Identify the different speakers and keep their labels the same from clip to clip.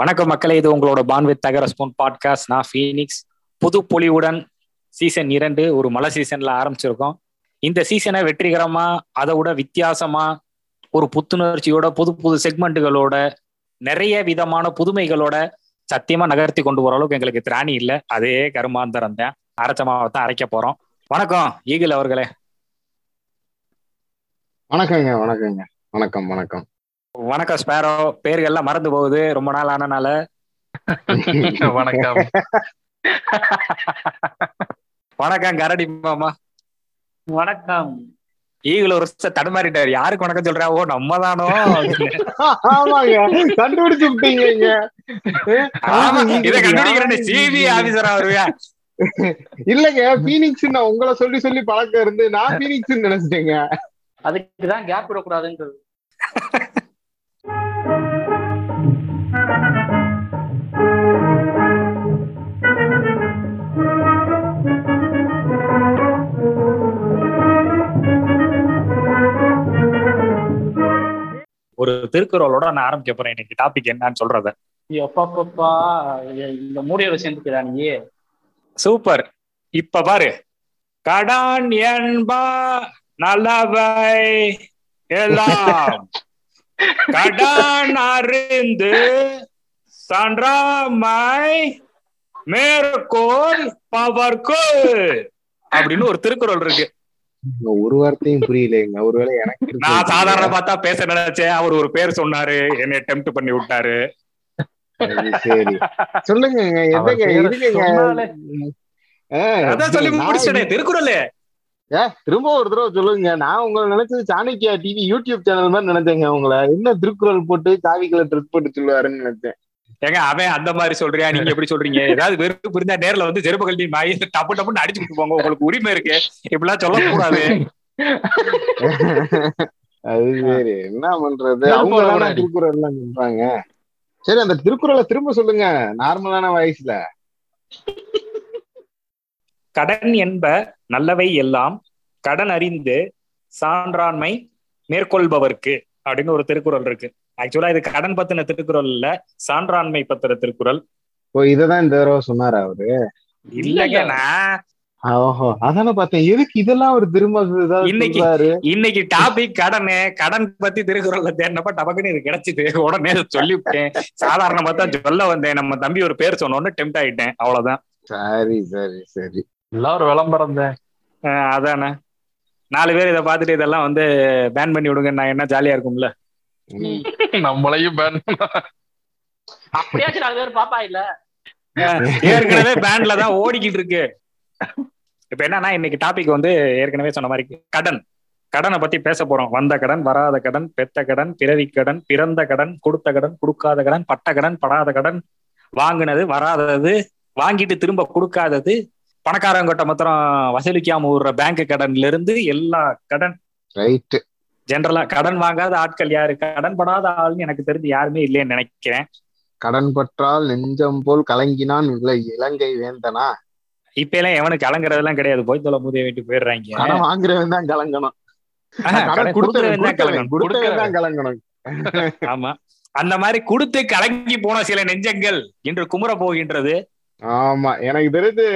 Speaker 1: வணக்கம் மக்களே இது உங்களோட பான்வித் தகர ஸ்பூன் பாட்காஸ்ட். நான் ஃபீனிக்ஸ். புது பொலிவுடன் சீசன் இரண்டு ஒரு மழை சீசன்ல ஆரம்பிச்சிருக்கோம். இந்த சீசனை வெற்றிகரமா அதை விட வித்தியாசமா ஒரு புத்துணர்ச்சியோட புது புது செக்மெண்ட்டுகளோட நிறைய விதமான புதுமைகளோட சத்தியமா நகர்த்தி கொண்டு போற அளவுக்கு எங்களுக்கு திராணி இல்லை. அதே கருமாந்தரம் தான். அரைச்ச மாவத்தான் அரைக்க போறோம். வணக்கம் ஈகிள் அவர்களே.
Speaker 2: வணக்கங்க வணக்கங்க. வணக்கம் வணக்கம்.
Speaker 1: வணக்கம் ஸ்பேரோ பேர்கள்லாம் மறந்து போகுது. ரொம்ப நாள் ஆனனால.
Speaker 3: வணக்கம்.
Speaker 1: வணக்கம் கரடி மாமா.
Speaker 4: வணக்கம்.
Speaker 1: ஈகிள் ஒரு தடுமாறிட்டாரு. யாருக்கு வணக்கம் சொல்றா? ஓ நம்ம தானோ
Speaker 2: ஆமாங்க. கண்டுபிடிச்சு விட்டீங்க
Speaker 1: ஆமா இத கண்டுபிடிக்கிறேன் சிபி ஆபீசரா வருவியா?
Speaker 2: இல்லங்க பீனிக்ஸ் நான் உங்களை சொல்லி சொல்லி பழக்கம் இருந்து நான் பீனிக்ஸ் நினைச்சிட்டேங்க.
Speaker 4: அதுக்கு தான் கேப் விடக்கூடாதுன்றது.
Speaker 1: ஒரு திருக்குறளோட நான் ஆரம்பிக்க போறேன். இன்னைக்கு டாபிக் என்னன்னு சொல்றத.
Speaker 4: எப்பப்பப்பா இந்த மூடியோட சேர்ந்துக்கிறா நீ?
Speaker 1: சூப்பர். இப்ப பாரு. கடான் என்பா நல்லவை எல்லாம். கடான் அறிந்து சன்றாமை மேற்கோள் பவர்க்கு அப்படின்னு ஒரு திருக்குறள் இருக்கு.
Speaker 2: ஒரு வார்த்தையும் புரியலைங்க ஒருவேளை எனக்கு
Speaker 1: நான் சாதாரண பார்த்தா பேச நினைச்சேன். அவர் ஒரு பேர் சொன்னாரு. என்னை டெம்ட் பண்ணி விட்டாரு.
Speaker 2: சரி, சொல்லுங்க எதுங்க
Speaker 1: அதான் சொல்லி முடிச்சிட்டே திருக்குறள்.
Speaker 2: திரும்ப ஒரு தடவை சொல்லுங்க. நான் உங்களை நினைச்சது சாணக்கியா டிவி யூடியூப் சேனல் மாதிரி நினைச்சேங்க உங்களை. என்ன திருக்குறள் போட்டு காவிகளை ட்ரெஸ் போட்டு சொல்லுவாருன்னு நினைச்சேன்.
Speaker 1: ஏங்க அவன் அந்த மாதிரி சொல்றியா? நீங்க எப்படி சொல்றீங்க? ஏதாவது வெறுப்பு இருந்தா நேர்ல வந்து செருப்பு கழட்டி மாயி டப்பு டப்புன்னு அடிச்சுட்டு போங்க. உங்களுக்கு உரிமை இருக்கு. இப்படிலாம் சொல்லக்கூடாது
Speaker 2: அது சரி. என்ன பண்றது? அவங்க. திருக்குறள் எல்லாம் சொல்றாங்க. சரி அந்த திருக்குறளை திரும்ப சொல்லுங்க. நார்மலான வயசுல.
Speaker 1: கடன் என்ப நல்லவை எல்லாம் கடன் அறிந்து சான்றாண்மை மேற்கொள்பவர்க்கு அப்படின்னு ஒரு திருக்குறள் இருக்கு. ஆக்சுவலா இது கடன் பத்தின திருக்குறள் இல்ல சான்றாண்மை பத்தின திருக்குறள்.
Speaker 2: ஓ இததான் இந்த தடவை சொன்னாரு அவரு?
Speaker 1: இல்லைங்க நான்
Speaker 2: ஓஹோ அதானே பார்த்தேன். எதுக்கு இதெல்லாம் ஒரு திரும்ப
Speaker 1: இன்னைக்கு- இன்னைக்கு டாபிக் கடனு கடன் பத்தி திருக்குறள்ல தேடினப்ப டபக்குன்னு இது கிடைச்சிது. உடனே சொல்லிவிட்டேன். சாதாரணமா தான் சொல்ல வந்தேன். நம்ம தம்பி ஒரு பேர் சொன்னோன்னு டெம்ட் ஆயிட்டேன். அவ்வளவுதான்.
Speaker 2: சரி சரி சரி.
Speaker 3: எல்லாம் ஒரு விளம்பரம் தான்?
Speaker 1: அதானே. நாலு பேர் இதை பார்த்துட்டு இதெல்லாம் வந்து பேன் பண்ணி விடுங்க நான் என்ன ஜாலியா இருக்கும்ல?
Speaker 3: நம்மளையும்
Speaker 4: அப்படியாச்சும் நாலு பேர் பாப்பா இல்ல?
Speaker 1: ஏற்கனவே பேன்ல தான் ஓடிக்கிட்டு இருக்கு. இப்ப என்னன்னா இன்னைக்கு டாபிக் வந்து ஏற்கனவே சொன்ன மாதிரி கடன். கடனை பத்தி பேச போறோம். வந்த கடன் வராத கடன் பெத்த கடன் பிறவி கடன் பிறந்த கடன் கொடுத்த கடன் கொடுக்காத கடன் பட்ட கடன் படாத கடன் வாங்கினது வராதது வாங்கிட்டு திரும்ப கொடுக்காதது பணக்காரங்கிட்ட மாத்திரம் வசூலிக்காம விடுற பேங்க் கடன்ல இருந்து எல்லா கடன்
Speaker 2: ரைட்
Speaker 1: ஜென்ரலா கடன் வாங்காத ஆட்கள் யாரு? கடன் படாத ஆள்னு எனக்கு தெரிஞ்சு யாருமே இல்லைன்னு நினைக்கிறேன்.
Speaker 2: கடன் பற்றால் நெஞ்சம் போல் கலங்கினான் இல்லை இலங்கை வேந்தனா?
Speaker 1: இப்ப எல்லாம் எவனுக்கு கலங்குறதெல்லாம் கிடையாது. போய் தொலை முதிய வீட்டு போயிடுறாங்க.
Speaker 2: கடன் வாங்குறவன் தான் கலங்கணும்.
Speaker 1: ஆமா. அந்த மாதிரி கொடுத்து கலங்கி போன சில நெஞ்சங்கள் இன்று குமுற போகின்றது.
Speaker 2: ஆமா. எனக்கு தெரிஞ்சு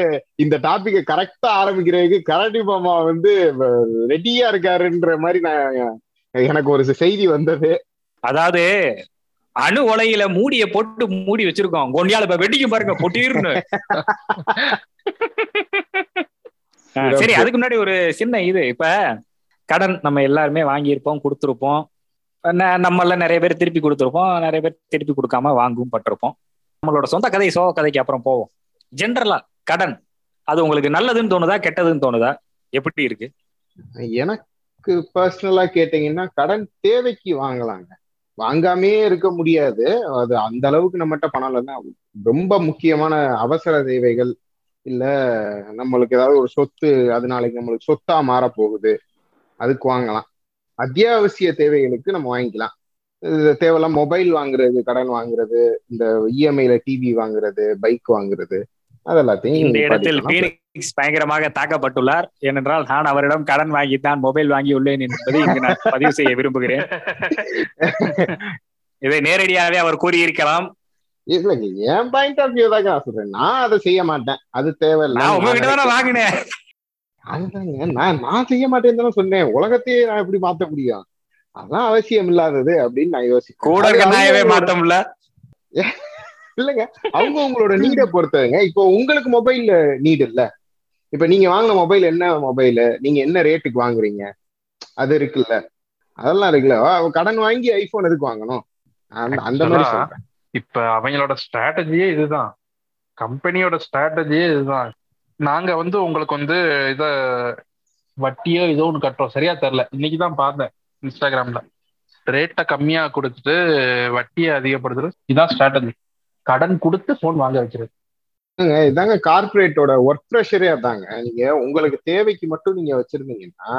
Speaker 2: இந்த டாபிக்க கரெக்டா ஆரம்பிக்கிறதுக்கு கரடி மாமா வந்து ரெடியா இருக்காருன்ற மாதிரி நான் எனக்கு ஒரு செய்தி வந்தது.
Speaker 1: அதாவது அணு உலையில மூடிய போட்டு மூடி வச்சிருக்கோம். கொண்டியால இப்ப வெடிக்கும் பாருங்க பொட்டிருன்னு சரி அதுக்கு முன்னாடி ஒரு சின்ன இது. இப்ப கடன் நம்ம எல்லாருமே வாங்கியிருப்போம் கொடுத்துருப்போம். நம்மள நிறைய பேர் திருப்பி கொடுத்துருப்போம். நிறைய பேர் திருப்பி கொடுக்காம வாங்கவும் பட்டிருப்போம். நம்மளோட சொந்த கதை சோக கதைக்கு அப்புறம் போவோம். ஜென்ரலா கடன். அது உங்களுக்கு நல்லதுன்னு தோணுதா கெட்டதுன்னு தோணுதா? எப்படி இருக்கு?
Speaker 2: எனக்கு பர்சனலா கேட்டீங்கன்னா கடன் தேவைக்கு வாங்கலாங்க. வாங்காமே இருக்க முடியாது. அது அந்த அளவுக்கு நம்மகிட்ட பணம் இல்லைன்னா ரொம்ப முக்கியமான அவசர தேவைகள் இல்ல நம்மளுக்கு ஏதாவது ஒரு சொத்து அது நாளைக்கு நம்மளுக்கு சொத்தா மாற போகுது அதுக்கு வாங்கலாம். அத்தியாவசிய தேவைகளுக்கு நம்ம வாங்கிக்கலாம். தேவையில்லாம் மொபைல் வாங்குறது கடன் வாங்குறது இந்த இஎம்ஐல டிவி வாங்குறது பைக் வாங்குறது அது எல்லாத்தையும்
Speaker 1: இந்த இடத்தில். பீனிக்ஸ் பயங்கரமாக தாக்கப்பட்டுள்ளார். ஏனென்றால் நான் அவரிடம் கடன் வாங்கித்தான் மொபைல் வாங்கி உள்ளேன் என்பதை இங்கு நான் பதிவு செய்ய விரும்புகிறேன். இதை நேரடியாகவே அவர் கூறியிருக்கலாம்.
Speaker 2: இல்லைங்க என் பாயிண்ட் ஆஃப் வியூ தாங்க நான் சொல்றேன். நான் அதை செய்ய மாட்டேன். அது தேவையில்லை
Speaker 1: நான் உங்ககிட்ட தானே வாங்கினேன்.
Speaker 2: அதுதாங்க நான் நான் செய்ய மாட்டேன்னு தானே சொன்னேன். உலகத்தையே நான் எப்படி மாத்த முடியும்? அதான் அவசியம் இல்லாதது அப்படின்னு நான் யோசிக்கிறேன்.
Speaker 1: கூட
Speaker 2: அவங்கவங்களோட-
Speaker 1: மாத்தோம்ல
Speaker 2: இல்லைங்க. அவங்க உங்களோட நீடை பொறுத்ததுங்க. இப்போ உங்களுக்கு மொபைல் நீடு இல்ல. இப்ப நீங்க வாங்கின மொபைல் என்ன மொபைல் நீங்க என்ன ரேட்டுக்கு வாங்குறீங்க? அது இருக்குல்ல. அதெல்லாம் இருக்குல்ல. அவ கடன் வாங்கி ஐபோன் எதுக்கு வாங்கணும்? அந்த அந்த மாதிரி சொல்றேன்.
Speaker 3: இப்ப அவங்களோட ஸ்ட்ராட்டஜியே இதுதான். கம்பெனியோட ஸ்ட்ராட்டஜியே இதுதான். நாங்க வந்து உங்களுக்கு வந்து இத வட்டியோ ஏதோ ஒன்று கட்டுறோம். சரியா தெரியல. இன்னைக்கு தான் பார்த்தேன். இன்ஸ்டாகிராம்ல. ரேட்டை கம்மியா கொடுத்துட்டு வட்டியை அதிகப்படுத்துறது இதான் ஸ்ட்ராட்டஜி கடன் கொடுத்து போன் வாங்க வைக்கிறது.
Speaker 2: இதாங்க கார்பரேட்டோட ஒர்க் ப்ரெஷரே அதாங்க. நீங்க உங்களுக்கு தேவைக்கு மட்டும் நீங்க வச்சிருந்தீங்கன்னா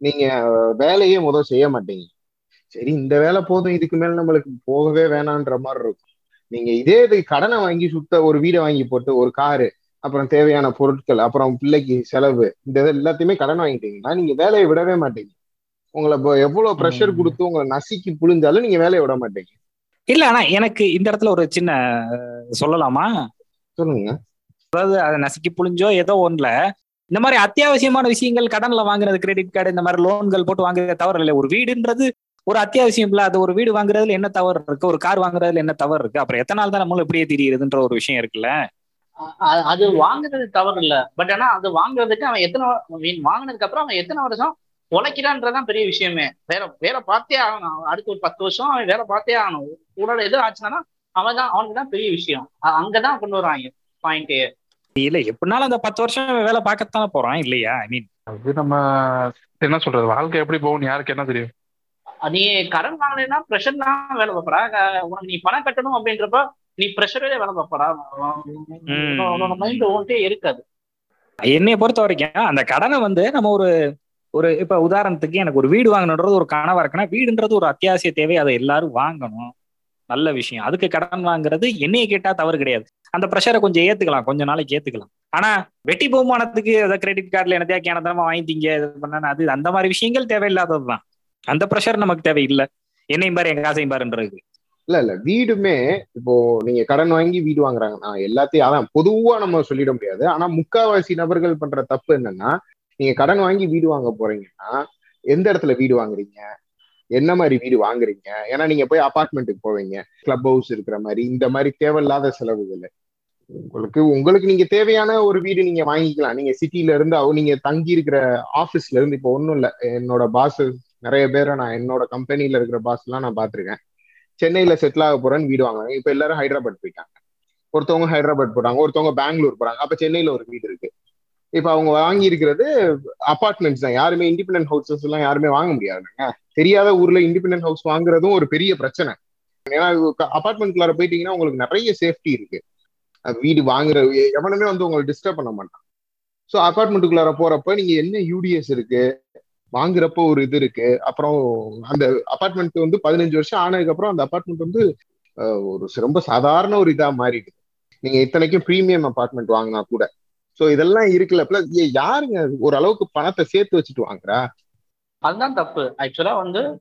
Speaker 2: நீங்க வேலையே முதல் செய்ய மாட்டீங்க. சரி இந்த வேலை போதும் இதுக்கு மேல நம்மளுக்கு போகவே வேணான்ற மாதிரி இருக்கும். நீங்க இதே இது கடனை வாங்கி சுத்த ஒரு வீடை வாங்கி போட்டு ஒரு காரு அப்புறம் தேவையான பொருட்கள் அப்புறம் பிள்ளைக்கு செலவு இந்த எல்லாத்தையுமே கடன் வாங்கிட்டீங்கன்னா நீங்க வேலையை விடவே மாட்டீங்க. உங்களை இப்போ எவ்வளவு ப்ரெஷர். கொடுத்து உங்களை நசுக்கி புழிஞ்சாலும் நீங்க வேலையை விட மாட்டீங்க.
Speaker 1: இல்ல ஆனா எனக்கு இந்த இடத்துல ஒரு சின்ன சொல்லலாமா?
Speaker 2: சொல்லுங்க.
Speaker 1: அதை நசுக்கி புழிஞ்சோ ஏதோ ஒண்ணுல இந்த மாதிரி அத்தியாவசியமான விஷயங்கள் கடன்ல வாங்குறது கிரெடிட் கார்டு இந்த மாதிரி லோன்கள் போட்டு வாங்குறது தவறு இல்லை. ஒரு வீடுன்றது ஒரு அத்தியாவசியம் இல்ல. அது ஒரு வீடு வாங்குறதுல என்ன தவறு இருக்கு? ஒரு கார் வாங்குறதுல என்ன தவறு இருக்கு? அப்புறம் எத்தனை நாள் தான் நம்மளும் இப்படியே தெரியுதுன்ற ஒரு விஷயம் இருக்குல்ல?
Speaker 4: அது வாங்குறது தவறு இல்ல. பட் ஆனா அது வாங்குறதுக்கு அவன் எத்தனை வாங்குனதுக்கு அப்புறம் அவன் எத்தனை வருஷம் உழைக்கிறான்றதான் பெரிய விஷயமே. வேற வேலை பார்த்தே ஆகணும். அவன் அடுத்த ஒரு பத்து வருஷம் அவன் வேலை பார்த்தே ஆகணும். உடல் எது ஆச்சுன்னா அவன் தான் அவனுக்கு தான் பெரிய விஷயம். அங்கதான் கொண்டு வராங்க பாயிண்டே
Speaker 1: இல்ல எப்படினாலும் அந்த பத்து வருஷம் வேலை பார்க்கத்தானே போறான் இல்லையா? ஐ மீன்
Speaker 3: அது நம்ம என்ன சொல்றது? வாழ்க்கை எப்படி போகும் யாருக்கு என்ன தெரியும்?
Speaker 4: நீ கடன் வாங்கலைன்னா ப்ரெஷர் தான் வேலை பார்ப்பறா க- உனக்கு நீ பணம் கட்டணும் அப்படின்றப்ப நீ ப்ரெஷரே வேலை. உன்னோட மைண்ட் ஒன்ட்டே இருக்காது.
Speaker 1: என்னைய பொறுத்த வரைக்கும் அந்த கடனை வந்து நம்ம ஒரு ஒரு இப்ப உதாரணத்துக்கு எனக்கு ஒரு வீடு வாங்கணுன்றது ஒரு கனவா இருக்குன்னா வீடுன்றது ஒரு அத்தியாவசிய தேவை. அதை எல்லாரும் வாங்கணும். நல்ல விஷயம். அதுக்கு கடன் வாங்குறது என்னைய கேட்டா தவறு கிடையாது. அந்த ப்ரெஷரை கொஞ்சம் ஏத்துக்கலாம். கொஞ்ச நாளைக்கு ஏத்துக்கலாம். ஆனா வெட்டி போமானத்துக்கு ஏதாவது கிரெடிட் கார்டுல என்னத்தையா கேனதனமா வாங்கிட்டீங்க இது பண்ண அது அந்த மாதிரி விஷயங்கள் தேவையில்லாததுதான் அந்த ப்ரெஷர் நமக்கு தேவையில்லை. என்னையும் பாரு என் காசையும் பாருன்றது.
Speaker 2: இல்ல இல்ல. வீடுமே இப்போ நீங்க கடன் வாங்கி வீடு வாங்குறாங்கன்னா எல்லாத்தையும் அதான் பொதுவா நம்ம சொல்லிட முடியாது. ஆனா முக்காவாசி நபர்கள் பண்ற தப்பு என்னன்னா நீங்க கடன் வாங்கி வீடு வாங்க போறீங்கன்னா எந்த இடத்துல வீடு வாங்குறீங்க? என்ன மாதிரி வீடு வாங்குறீங்க? ஏன்னா நீங்க போய் அபார்ட்மெண்ட்டுக்கு போவீங்க. கிளப் ஹவுஸ் இருக்கிற மாதிரி இந்த மாதிரி தேவையில்லாத செலவுகள். உங்களுக்கு உங்களுக்கு நீங்க தேவையான ஒரு வீடு நீங்க வாங்கிக்கலாம். நீங்க சிட்டில இருந்து அவ நீங்க தங்கி இருக்கிற ஆபீஸ்ல இருந்து இப்போ ஒண்ணும் இல்ல. என்னோட பாஸ் நிறைய பேரை நான் என்னோட கம்பெனில இருக்கிற பாஸ் எல்லாம் நான் பாத்திருக்கேன் சென்னையில செட்டில் ஆக போறேன்னு வீடு வாங்குறாங்க. இப்ப எல்லாரும் ஹைதராபாத் போயிட்டாங்க. ஒருத்தவங்க ஹைதராபாத் போறாங்க ஒருத்தவங்க பெங்களூர் போறாங்க. அப்ப சென்னையில ஒரு வீடு இருக்கு. இப்ப அவங்க வாங்கி இருக்கிறது அபார்ட்மெண்ட்ஸ் தான். யாருமே இண்டிபெண்டன்ட் ஹவுசஸ் எல்லாம் யாருமே வாங்க முடியாதுங்க. தெரியாத ஊர்ல இண்டிபெண்டன்ட் ஹவுஸ் வாங்குறதும் ஒரு பெரிய பிரச்சனை. ஏன்னா அபார்ட்மெண்ட்குள்ளார போயிட்டீங்கன்னா உங்களுக்கு நிறைய சேஃப்டி இருக்கு. அது வீடு வாங்குற எவனுமே வந்து உங்களை டிஸ்டர்ப் பண்ண மாட்டான். ஸோ அபார்ட்மெண்ட்டுக்குள்ளார போறப்ப நீங்க என்ன யூடிஎஸ் இருக்கு? வாங்குறப்போ ஒரு இது இருக்கு. அப்புறம் அந்த அபார்ட்மெண்ட் வந்து பதினஞ்சு வருஷம் ஆனதுக்கு அப்புறம் அந்த அபார்ட்மெண்ட் வந்து ஒரு ரொம்ப சாதாரண ஒரு இதா மாறிடுது. நீங்க இத்தனைக்கும் ப்ரீமியம் அபார்ட்மெண்ட் வாங்கினா கூட. சோ இதெல்லாம் இருக்குல்ல. பிளஸ் யாருங்க ஒரு அளவுக்கு பணத்தை சேர்த்து வச்சுட்டு வாங்குறா?
Speaker 4: அதுதான் தப்பு. ஆக்சுவலா வந்து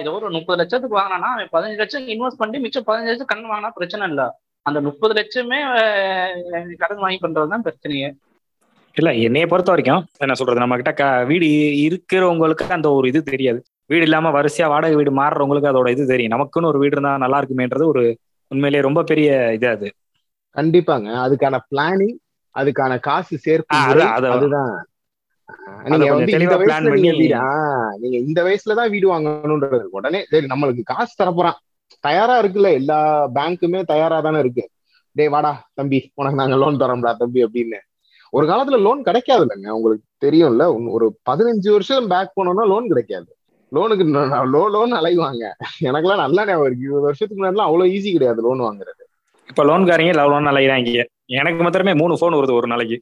Speaker 4: இது ஒரு முப்பது லட்சத்துக்கு வாங்கினா அவன் பதினஞ்சு லட்சம் இன்வெஸ்ட் பண்ணி மிச்சம் பதினஞ்சு லட்சம் கடன் வாங்கினா பிரச்சனை இல்ல. அந்த முப்பது லட்சமே கடன் வாங்கி பண்றதுதான் பிரச்சனையே.
Speaker 1: இல்ல என்னைய பொறுத்த வரைக்கும் என்ன சொல்றது நம்ம கிட்ட க- வீடு இருக்கிறவங்களுக்கு அந்த ஒரு இது தெரியாது. வீடு இல்லாம வரிசையா வாடகை வீடு மாறுறவங்களுக்கு அதோட இது தெரியும். நமக்குன்னு ஒரு வீடு இருந்தா நல்லா இருக்குமேன்றது ஒரு உண்மையிலேயே ரொம்ப பெரிய இது அது.
Speaker 2: கண்டிப்பாங்க. அதுக்கான பிளானிங் அதுக்கான காசு
Speaker 1: அதான்.
Speaker 2: அதுதான். நீங்க வந்து இந்த வயசுல நீங்க இந்த வயசுலதான் வீடு வாங்கணும்ன்றது. உடனே சரி நம்மளுக்கு காசு தரப்போறான். தயாரா இருக்குல்ல எல்லா பேங்க்குமே தயாரா தானே இருக்கு. டேய் வாடா தம்பி உனக்கு நாங்க லோன் தரோம்டா தம்பி அப்படின்னு. ஒரு காலத்துல லோன் கிடைக்காது இல்லைங்க உங்களுக்கு தெரியும்ல ஒரு பதினஞ்சு வருஷம் பேக் போனோம்னா லோன் கிடைக்காது. லோனுக்கு லோ லோன் அலைவாங்க. எனக்கெல்லாம் நல்லா ஞாபகம் இருக்கு. இருபது வருஷத்துக்கு முன்னாடிலாம் அவ்வளவு ஈஸி கிடையாது லோன் வாங்குறது.
Speaker 1: இப்ப லோன்காரங்க லவ் லோன் அலைகிறாங்க எனக்கு மாத்திரமே மூணு போன் வருது ஒரு நாளைக்கு.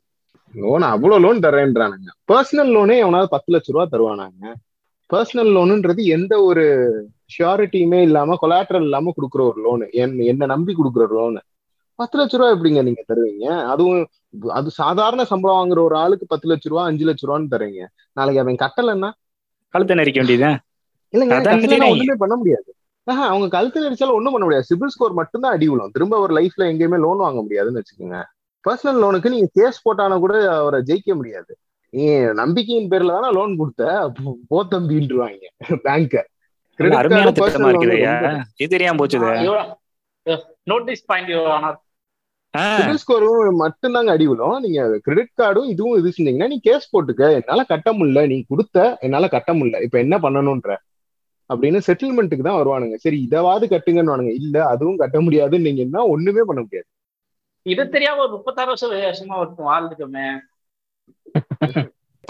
Speaker 2: லோன் அவ்வளவு லோன் தர்றேன்றானுங்க. பர்சனல் லோனே எவனாவது பத்து லட்ச ரூபா தருவானாங்க. பர்சனல் லோனுன்றது எந்த ஒரு ஷியாரிட்டியுமே இல்லாம கொலாட்ரல் இல்லாம கொடுக்குற ஒரு லோனு என்ன நம்பி கொடுக்குற லோனு பத்து லட்ச ரூபா எப்படிங்க நீங்க தருவீங்க? அதுவும் அது சாதாரண சம்பளம் வாங்குற ஒரு ஆளுக்கு பத்து லட்ச ரூபா அஞ்சு லட்ச ரூபான்னு தரீங்க நாளைக்கு அவன் கட்டலைன்னா?
Speaker 1: கழுத்தை நெரிக்க வேண்டியது
Speaker 2: இல்லைங்க. ஒண்ணுமே பண்ண முடியாது. ஆஹா, அவங்க கழுத்துல அடிச்சாலும் ஒண்ணும் பண்ண முடியாது. சிபில் ஸ்கோர் மட்டும்தான் அடி விழும். திரும்ப ஒரு லைஃப்ல எங்கேயுமே லோன் வாங்க முடியாதுன்னு வச்சுக்கோங்க. பர்சனல் லோனுக்கு நீங்க கேஸ் போட்டானா கூட அவரை ஜெயிக்க முடியாது. நீ நம்பிக்கையின் பேர்ல தானே லோன் கொடுத்த? போ- போ தம்பின்றுவாங்க. பேங்க
Speaker 1: நல்ல அருமையான திட்டமா இருக்குது. ஐயா இது தெரியாம போச்சுது
Speaker 4: நோட்டீஸ் பாயிண்ட் ஆனால்
Speaker 2: சிபில் ஸ்கோரும் மட்டும்தாங்க அடி விழும். நீங்க கிரெடிட் கார்டும் இதுவும் இது செஞ்சீங்கன்னா நீ கேஸ் போட்டுக்க. என்னால கட்ட முடியல. நீ கொடுத்த என்னால கட்ட முடியல. இப்ப என்ன பண்ணணும்ன்ற? அப்படின்னு செட்டில்மெண்ட்டுக்கு தான் வருவானுங்க. சரி இதாவது கட்டுங்கன்னு இல்ல அதுவும் கட்ட முடியாதுன்னு நீங்கன்னா ஒண்ணுமே பண்ண முடியாது.
Speaker 4: இது தெரியாம ஒரு முப்பத்தாறு வருஷம் வருஷமா ஒருத்தன் வாழ்ந்துட்டோமே.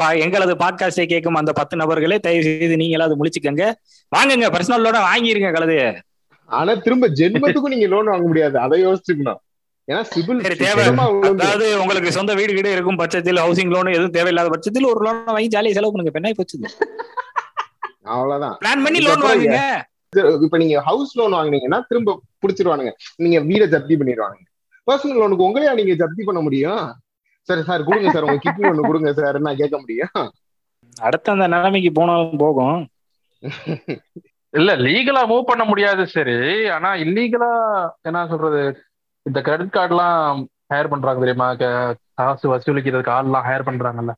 Speaker 1: பா- எங்களது பாட்காஸ்டை கேட்கும் அந்த பத்து நபர்களே தயவு செய்து நீங்களாவது முழிச்சுக்கங்க. வாங்குங்க பர்சனல் லோட வாங்கிருங்க கலது
Speaker 2: ஆனா திரும்ப ஜென்மத்துக்கும் நீங்க லோன் வாங்க முடியாது. அதை யோசிச்சுக்கணும். ஏன்னா சிபில்.
Speaker 1: அதாவது உங்களுக்கு சொந்த வீடு வீடு இருக்கும் பட்சத்தில் ஹவுசிங் லோன் எதுவும் தேவையில்லாத பட்சத்தில் ஒரு லோன் வாங்கி ஜாலியா செலவு பண்ணுங்க. பெண்ணாய் போச்சு
Speaker 2: அவ்வளவுதான்.
Speaker 1: பிளான் பண்ணி லோன் வாங்குங்க.
Speaker 2: இப்ப நீங்க ஹவுஸ் லோன் வாங்குனீங்கன்னா திரும்ப புடிச்சிருவானுங்க. நீங்க வீட ஜப்தி பண்ணிடுவானுங்க. பர்சனல் லோனுக்கு உங்களையா நீங்க ஜப்தி பண்ண முடியும்? சரி சார் கொடுங்க சார். உங்க கிட்னி ஒண்ணு கொடுங்க சார். நான் கேட்க முடியும்?
Speaker 1: அடுத்த அந்த நிலைமைக்கு போனாலும் போகும்.
Speaker 3: இல்ல லீகலா மூவ் பண்ண முடியாது சரி. ஆனா இல்லீகலா என்ன சொல்றது? இந்த கிரெடிட் கார்டுலாம் ஹையர் பண்றாங்க தெரியுமா? காசு வசூலிக்கிறதுக்கு ஆள்லாம் ஹையர் பண்றாங்கல்ல.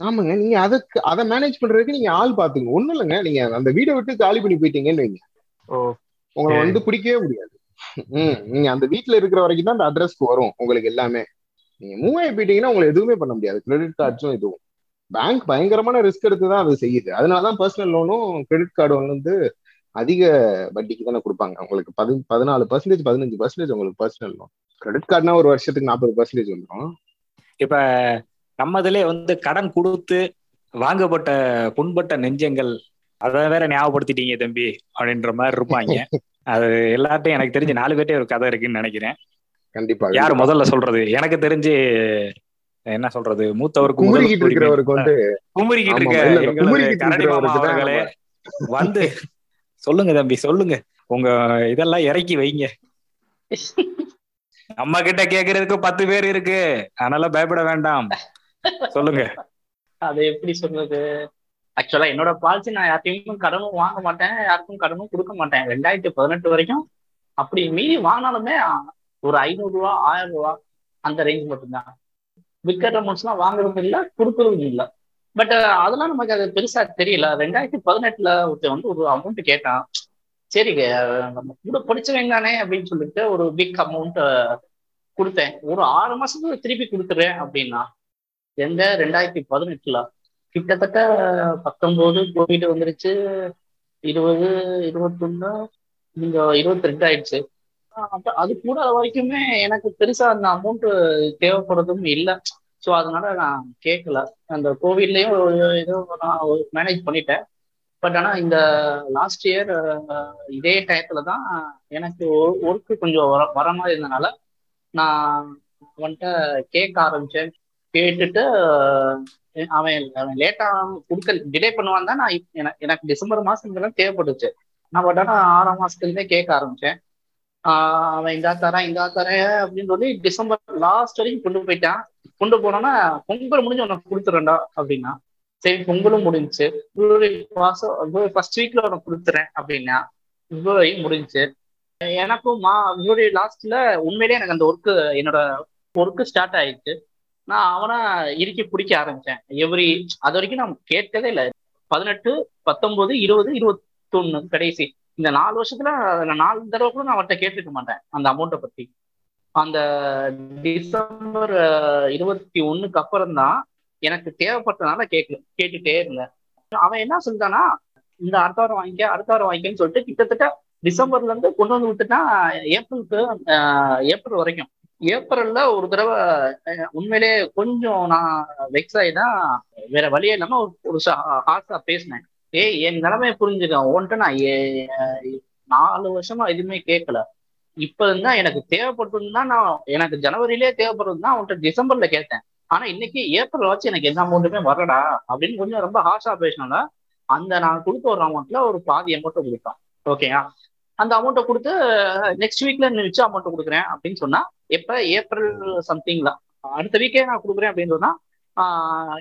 Speaker 2: ஆமாங்க. நீங்க அதுக்கு அதை மேனேஜ் பண்றதுக்கு நீங்க ஆள் பாத்துங்க ஒண்ணும் இல்லைங்க. நீங்க அந்த வீடை விட்டு காலி பண்ணி போயிட்டீங்கன்னு வைங்க.
Speaker 3: ஓ
Speaker 2: உங்களை. வந்து பிடிக்கவே முடியாது. ம். நீங்க அந்த வீட்ல இருக்கிற வரைக்கும் தான் அந்த அட்ரஸ்க்கு வரும் உங்களுக்கு எல்லாமே. நீங்க மூவ் ஆகி போயிட்டீங்கன்னா உங்களை எதுவுமே பண்ண முடியாது. கிரெடிட் கார்ட்ஸும் இதுவும். பேங்க் பயங்கரமான ரிஸ்க் எடுத்து தான் அது செய்யுது. அதனாலதான் பர்சனல் லோனும் கிரெடிட் கார்டும் வந்து அதிக வட்டிக்கு தானே கொடுப்பாங்க. உங்களுக்கு பதி பதினாலு பர்சன்டேஜ் பதினஞ்சு பர்சன்டேஜ் உங்களுக்கு பர்சனல் லோன் கிரெடிட் கார்டுனா ஒரு வருஷத்துக்கு நாற்பது பர்சன்டேஜ் வந்துடும்
Speaker 1: இப்ப நம்மதிலே வந்து கடன் கொடுத்து வாங்கப்பட்ட புண்பட்ட நெஞ்சங்கள் அதை வேற ஞாபகப்படுத்திட்டீங்க தம்பி அப்படின்ற மாதிரி இருப்பாங்க. அது எல்லார்ட்டையும் எனக்கு தெரிஞ்சு நாலு பேர்ட்டே ஒரு கதை இருக்குன்னு நினைக்கிறேன்.
Speaker 2: கண்டிப்பா
Speaker 1: யார் முதல்ல சொல்றது? எனக்கு தெரிஞ்சு என்ன சொல்றது? மூத்தவருக்கு
Speaker 2: குமுறிக்கிட்டு. இருக்கிறவருக்கு வந்து
Speaker 1: குமுறிக்கிட்டு இருக்க கரடி மாமா அவர்களே வந்து சொல்லுங்க தம்பி சொல்லுங்க. உங்க இதெல்லாம் இறக்கி வைங்க. நம்ம கிட்ட கேக்குறதுக்கு பத்து பேர் இருக்கு. அதனால பயப்பட வேண்டாம். சொல்லுங்க.
Speaker 4: அது எப்படி சொல்றது? ஆக்சுவலா என்னோட பாலிசி நான் யார்ட்டையும் கடனும் வாங்க மாட்டேன் யாருக்கும் கடனும் கொடுக்க மாட்டேன். ரெண்டாயிரத்தி பதினெட்டு வரைக்கும் அப்படி மீறி வாங்கினாலுமே ஒரு ஐநூறு ரூபா ஆயிரம் ரூபா அந்த ரேஞ்ச் மட்டும்தான். விற்கிற அமௌண்ட்ஸ்லாம் வாங்குறதும் இல்லை கொடுக்கறதும் இல்லை. பட் அதெல்லாம் நமக்கு அது பெருசா தெரியல. ரெண்டாயிரத்தி பதினெட்டுல ஒருத்தன் வந்து ஒரு அமௌண்ட் கேட்டான். சரி நம்ம கூட படிச்சவங்க தானே அப்படின்னு சொல்லிட்டு ஒரு பிக் அமௌண்ட் கொடுத்தேன். ஒரு ஆறு மாசத்துக்கு திருப்பி கொடுத்துறேன் அப்படின்னா எந்த ரெண்டாயிரத்தி பதினெட்டுல. கிட்டத்தட்ட பத்தொன்பது கோவிட் வந்துருச்சு. இருபது இருபத்தொன்னு நீங்க இருபத்தி ரெண்டு ஆயிடுச்சு. அது கூட வரைக்குமே எனக்கு பெருசா அந்த அமௌண்ட் தேவைப்படுறதும் இல்லை. ஸோ அதனால நான் கேட்கல அந்த கோவிட்லயும் ஏதோ நான் மேனேஜ் பண்ணிட்டேன். பட் ஆனா இந்த லாஸ்ட் இயர் இதே டயத்துல தான் எனக்கு ஒர்க்கு கொஞ்சம் வர வர மாதிரி இருந்தனால நான் வந்துட்டு கேட்க ஆரம்பிச்சேன். கேட்டுட்டு அவன் அவன் லேட்டா கொடுக்க டிலே பண்ணுவான் தான் நான் எனக்கு டிசம்பர் மாசத்துலாம் தேவைப்பட்டுச்சு. நான் பட் ஆனால் ஆறாம் மாசத்துலேருந்தே கேட்க ஆரம்பிச்சேன். அவன் இந்தா தரேன் இந்தா தரேன் அப்படின்னு சொல்லி டிசம்பர் லாஸ்ட் வரைக்கும் கொண்டு போயிட்டான். கொண்டு போனோன்னா பொங்கல் முடிஞ்சு உனக்கு கொடுத்துறேன்டா அப்படின்னா. சரி பொங்கலும் முடிஞ்சுச்சு. மாசம் ஃபர்ஸ்ட் வீக்ல உனக்கு கொடுத்துறேன் அப்படின்னா பிப்ரவரி முடிஞ்சுச்சு. எனக்கும் மா பிப்ரவரி லாஸ்ட்ல உண்மையிலேயே எனக்கு அந்த ஒர்க்கு என்னோட ஒர்க்கு ஸ்டார்ட் ஆயிடுச்சு. நான் அவனை இறுக்கி பிடிக்க ஆரம்பிச்சேன். எவ்ரி அது வரைக்கும் நான் கேட்கவே இல்லை. பதினெட்டு பத்தொன்பது இருபது இருபத்தொன்னு கடைசி. இந்த நாலு வருஷத்துல நான் நாலு தடவை கூட நான் அவர்கிட்ட கேட்டுக்க மாட்டேன் அந்த அமௌண்ட்டை பத்தி. அந்த டிசம்பர் இருபத்தி ஒண்ணுக்கு அப்புறம் தான் எனக்கு தேவைப்பட்டனால கேட்க கேட்டுட்டே இருந்தேன். அவன் என்ன சொல்லிட்டானா இந்த அடுத்த வாரம் வாங்கிக்க அடுத்த வாரம் வாங்கிக்கன்னு சொல்லிட்டு கிட்டத்தட்ட டிசம்பர்ல இருந்து கொண்டு வந்து விட்டுட்டா ஏப்ரலுக்கு ஏப்ரல் வரைக்கும். ஏப்ரல்ல ஒரு தடவை உண்மையிலே கொஞ்சம் நான் வெக்ஸ் ஆகிதான் வேற வழியே இல்லாம ஒரு- ஒரு ஹார்ஸா பேசினேன். ஏய் என் நிலைமையை புரிஞ்சுக்க. உன்கிட்ட நான் ஏ- நாலு வருஷமா எதுவுமே கேட்கல இப்ப இருந்தா எனக்கு தேவைப்பட்டிருந்தா நான் எனக்கு ஜனவரியிலே தேவைப்படுறதுதான் அவன்கிட்ட டிசம்பர்ல கேட்டேன். ஆனா இன்னைக்கு ஏப்ரல் வச்சு எனக்கு எந்த அமௌண்ட்டுமே வரடா அப்படின்னு கொஞ்சம் ரொம்ப ஹார்ஷா பேசினால அந்த நான் கொடுத்த ஒரு அமௌண்ட்ல ஒரு பாதி அமௌண்ட்டை கொடுத்தான் ஓகேயா? அந்த அமௌண்ட்டை கொடுத்து நெக்ஸ்ட் வீக்ல மிச்ச அமௌண்ட் கொடுக்குறேன் அப்படின்னு சொன்னா எப்ப? ஏப்ரல் சம்திங்ல அடுத்த வீக்கே நான் கொடுக்குறேன் அப்படின்னு சொன்னா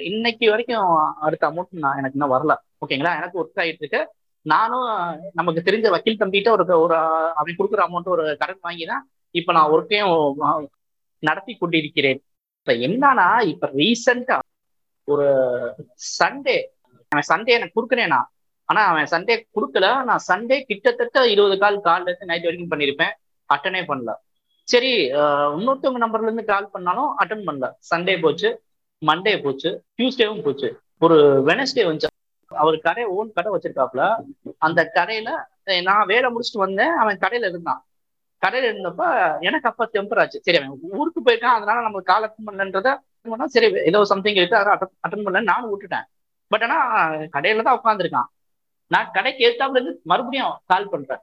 Speaker 4: இன்னைக்கு வரைக்கும் அடுத்த அமௌண்ட் நான் எனக்கு இன்னும் வரல. ஓகேங்களா எனக்கு ஒர்க் ஆயிட்டு இருக்கு. நானும் நமக்கு தெரிஞ்ச வக்கீல் தம்பிகிட்ட ஒரு ஒரு அவன் கொடுக்குற அமௌண்ட் ஒரு கடன் வாங்கி தான் இப்ப நான் ஒர்க்கையும் நடத்தி கொண்டிருக்கிறேன். இப்ப என்னன்னா இப்ப ரீசெண்டா ஒரு சண்டே சண்டே எனக்கு கொடுக்குறேன்னா ஆனா அவன் சண்டே கொடுக்கல. நான் சண்டே கிட்டத்தட்ட இருபது கால் கால்ல இருந்து நைட் வரைக்கும் பண்ணியிருப்பேன் அட்டனே பண்ணல. சரி இன்னொருத்தவங்க நம்பர்ல இருந்து கால் பண்ணாலும் அட்டன் பண்ணல. சண்டே போச்சு மண்டே போச்சு டியூஸ்டேவும் போச்சு. ஒரு வெனஸ்டே வந்துச்சு. அவர் கடை ஓன் கடை வச்சிருக்காப்புல. அந்த கடையில நான் வேலை முடிச்சுட்டு வந்தேன். அவன் கடையில இருந்தான். கடையில இருந்தப்ப எனக்கு அப்ப டெம்பர் ஆச்சு. சரி அவன் ஊருக்கு போயிருக்கான். அதனால நம்ம கால் அட்டன் பண்ணலன்றத சரி ஏதோ சம்திங் இருக்கு. அதை அட்டன் பண்ணல நானும் விட்டுட்டேன். பட் ஆனா கடையில தான் உட்காந்துருக்கான் நான் கடைக்கு ஏத்தாப்புல இருந்து மறுபடியும் கால் பண்றேன்.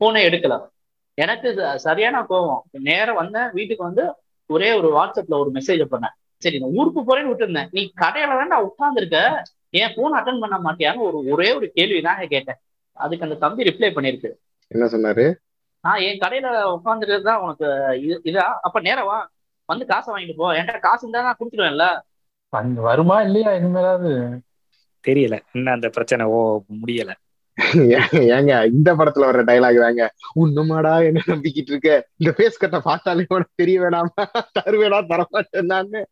Speaker 4: போனே எடுக்கல. எனக்கு சரியான கோவம். நேரம் வந்தேன் வீட்டுக்கு வந்து ஒரே ஒரு வாட்ஸ்அப்ல ஒரு மெசேஜ் பண்ணேன். சரி நான் ஊருக்கு போறேன்னு விட்டுருந்தேன். நீ கடையில தான் நான் உட்காந்துருக்க ஏன் போன் அட்டன் பண்ண மாட்டியான்னு ஒரு ஒரே ஒரு கேள்வி தாங்க கேட்டேன். அதுக்கு அந்த தம்பி ரிப்ளை பண்ணிருக்கு
Speaker 2: என்ன சொன்னாரு?
Speaker 4: நான் என் கடையில உட்காந்துட்டு தான் உனக்கு இது- இதா? அப்ப நேரம் வா. வந்து காசை வாங்கிட்டு போ. என்கிட்ட காசு இருந்தா நான் கொடுத்துருவேன்ல
Speaker 3: வருமா இல்லையா? இனிமேலாவது.
Speaker 1: தெரியல. இன்னும் அந்த பிரச்சனை ஓ முடியல.
Speaker 2: ஏங்க இந்த படத்துல வர்ற டைலாக் தாங்க. உண்ணுமாடா என்ன நம்பிக்கிட்டு இருக்க? இந்த ஃபேஸ் கட்ட பார்த்தாலே உனக்கு தெரிய வேணாமா. தருவேடா தரமாட்டேன்னு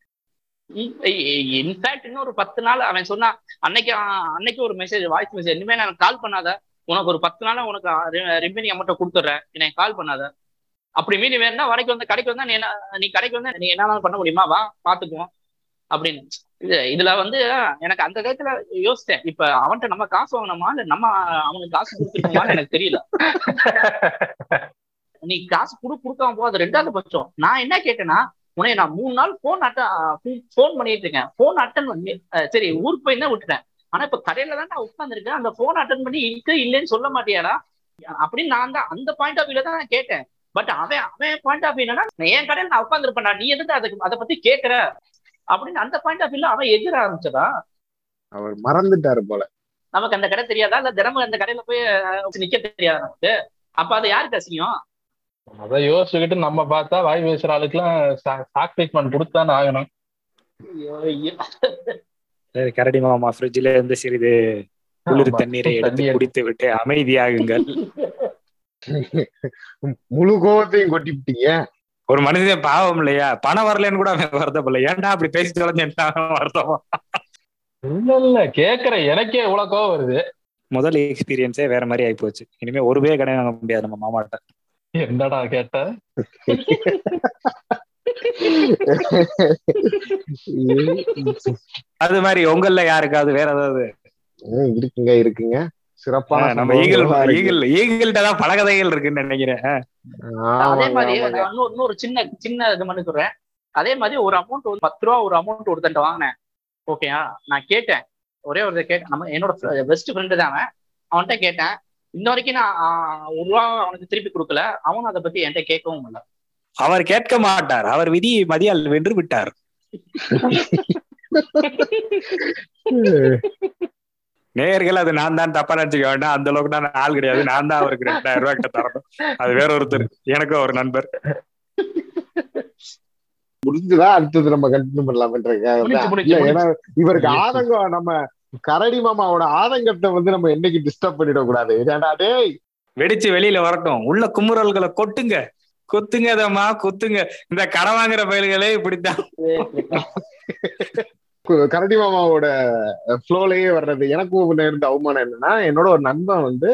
Speaker 4: இன்ஃபேக்ட் இன்னும் ஒரு பத்து நாள் அவன் சொன்னான் அன்னைக்கு அன்னைக்கு ஒரு மெசேஜ் வாய்ஸ் மெசேஜ் இனிமே நான் கால் பண்ணாத. உனக்கு ஒரு பத்து நாள் உனக்கு ரிமைனிங் அமௌண்ட்டை கொடுத்துட்றேன். எனக்கு கால் பண்ணாத. அப்படி மீறி வேணும்னா வரைக்கும் வந்து கடைக்கு வந்தா நீ என்ன நீ கடைக்கு வந்தா நீ என்ன பண்ண முடியுமா? வா பாத்துக்குவோம் அப்படின்னு. இதுல வந்து எனக்கு அந்த இடத்துல யோசிச்சேன் இப்ப அவன்கிட்ட நம்ம காசு வாங்கினோமா இல்ல நம்ம அவனுக்கு காசு கொடுத்துருக்கோமான்னு எனக்கு தெரியல. நீ காசு குடு கொடுக்காம போ அது ரெண்டாவது பட்சம். நான் என்ன கேட்டேன்னா உன்னை நான் மூணு நாள் போன் அட்ட போன் பண்ணிட்டு இருக்கேன். போன் அட்டன் பண்ணி சரி ஊருக்கு போய் தான் விட்டுட்டேன். ஆனா இப்ப கடையில தான் நான் உட்காந்துருக்கேன் அந்த போன் அட்டன் பண்ணி இருக்கு இல்லைன்னு சொல்ல மாட்டியாடா? அப்படின்னு நான் தான் அந்த பாயிண்ட் ஆஃப் வியூல தான் நான் கேட்டேன். பட் அவன் அவன் பாயிண்ட் ஆஃப் என்னன்னா என் கடையில நான் உட்காந்துருப்பேன் நீ எதுக்கு அதுக்கு அதை பத்தி கேட்கற அப்படின்னு அந்த பாயிண்ட் ஆஃப் வியூல அவன் எதிர ஆரம்பிச்சதா?
Speaker 2: அவர் மறந்துட்டாரு போல.
Speaker 4: நமக்கு அந்த கடை தெரியாதா? இல்ல தினமும் அந்த கடையில போய் நிக்க தெரியாதா நமக்கு? அப்ப அது யாருக்கு அசிங்கம்
Speaker 3: அதை யோசிச்சுக்கிட்டு நம்ம பார்த்தா வாய் பேசுற ஆளுக்குலாம் சாக் ட்ரீட்மெண்ட் கொடுத்தானே ஆகணும்.
Speaker 1: சரி கரடி மாமா ஃப்ரிட்ஜ்ல இருந்து சிறிது குளிர் தண்ணீரை எடுத்து குடித்து விட்டு அமைதியாகுங்கள்.
Speaker 2: முழு கோவத்தையும் கொட்டிவிட்டீங்க.
Speaker 1: ஒரு மனுஷன் பாவம் இல்லையா? பணம் வரலன்னு கூட அவன் வருத்தப்படல ஏன்டா அப்படி பேசி தொலைஞ்சா வருத்தமா?
Speaker 3: இல்ல இல்ல. கேக்குற எனக்கே இவ்வளவு கோவம் வருது.
Speaker 1: முதல் எக்ஸ்பீரியன்ஸே வேற மாதிரி ஆகி போச்சு இனிமே ஒரு பே கடை வாங்க முடியாது நம்ம மாமாட்ட.
Speaker 3: என்னடா கேட்ட?
Speaker 1: அது மாதிரி உங்கள்ல யாருக்காவது வேற ஏதாவது?
Speaker 2: இருக்குங்க இருக்குங்க. சிறப்பான
Speaker 1: நம்ம ஈகிள். ஈகிள் ஈகிள்கிட்ட தான் பல கதைகள் இருக்குன்னு நினைக்கிறேன்.
Speaker 4: அதே மாதிரி இன்னொரு சின்ன சின்ன இது பண்ணி சொல்றேன் அதே மாதிரி ஒரு அமௌண்ட் ஒரு பத்து ரூபா ஒரு அமௌண்ட் ஒருத்தன்ட்ட வாங்கினேன். ஓகேயா நான் கேட்டேன். ஒரே ஒரு கேட்டேன். நம்ம என்னோட பெஸ்ட் ஃப்ரெண்டு தான் அவன். அவன்கிட்ட கேட்டேன். இன்ன வரைக்கும் நான் ஒரு ரூபா அவனுக்கு திருப்பி கொடுக்கல. அவனும் அதை பத்தி என்கிட்ட கேட்கவும் இல்லை.
Speaker 1: அவர் கேட்க மாட்டார். அவர் விதி மதியால் வென்று விட்டார். நேயர்கள் அது நான் தான் தப்பா நினைச்சுக்க வேண்டாம். அந்த அளவுக்கு நான் ஆள் கிடையாது. நான் தான் அவருக்கு ரெண்டாயிரம் ரூபாய் கிட்ட தரணும். அது வேற ஒருத்தர். எனக்கும் ஒரு நண்பர்.
Speaker 2: முடிஞ்சுதா? அடுத்தது நம்ம கண்டினியூ ஏன்னா இவருக்கு. ஆதங்கம் நம்ம கரடி மாமாவோட ஆதங்கத்தை வந்து நம்ம என்னைக்கு டிஸ்டர்ப் பண்ணிடக்கூடாது. ஏன்டா டேய்!
Speaker 1: வெடிச்சு வெளியில வரட்டும். உள்ள குமுறல்களை கொட்டுங்க. கொத்துங்க அதம்மா கொத்துங்க. இந்த கடன் வாங்குற பயல்களே இப்படித்தான்.
Speaker 2: கரடி மாமாவோட ஃப்ளோலயே வர்றது. எனக்கும் இருந்த அவமானம் என்னன்னா என்னோட ஒரு நண்பன் வந்து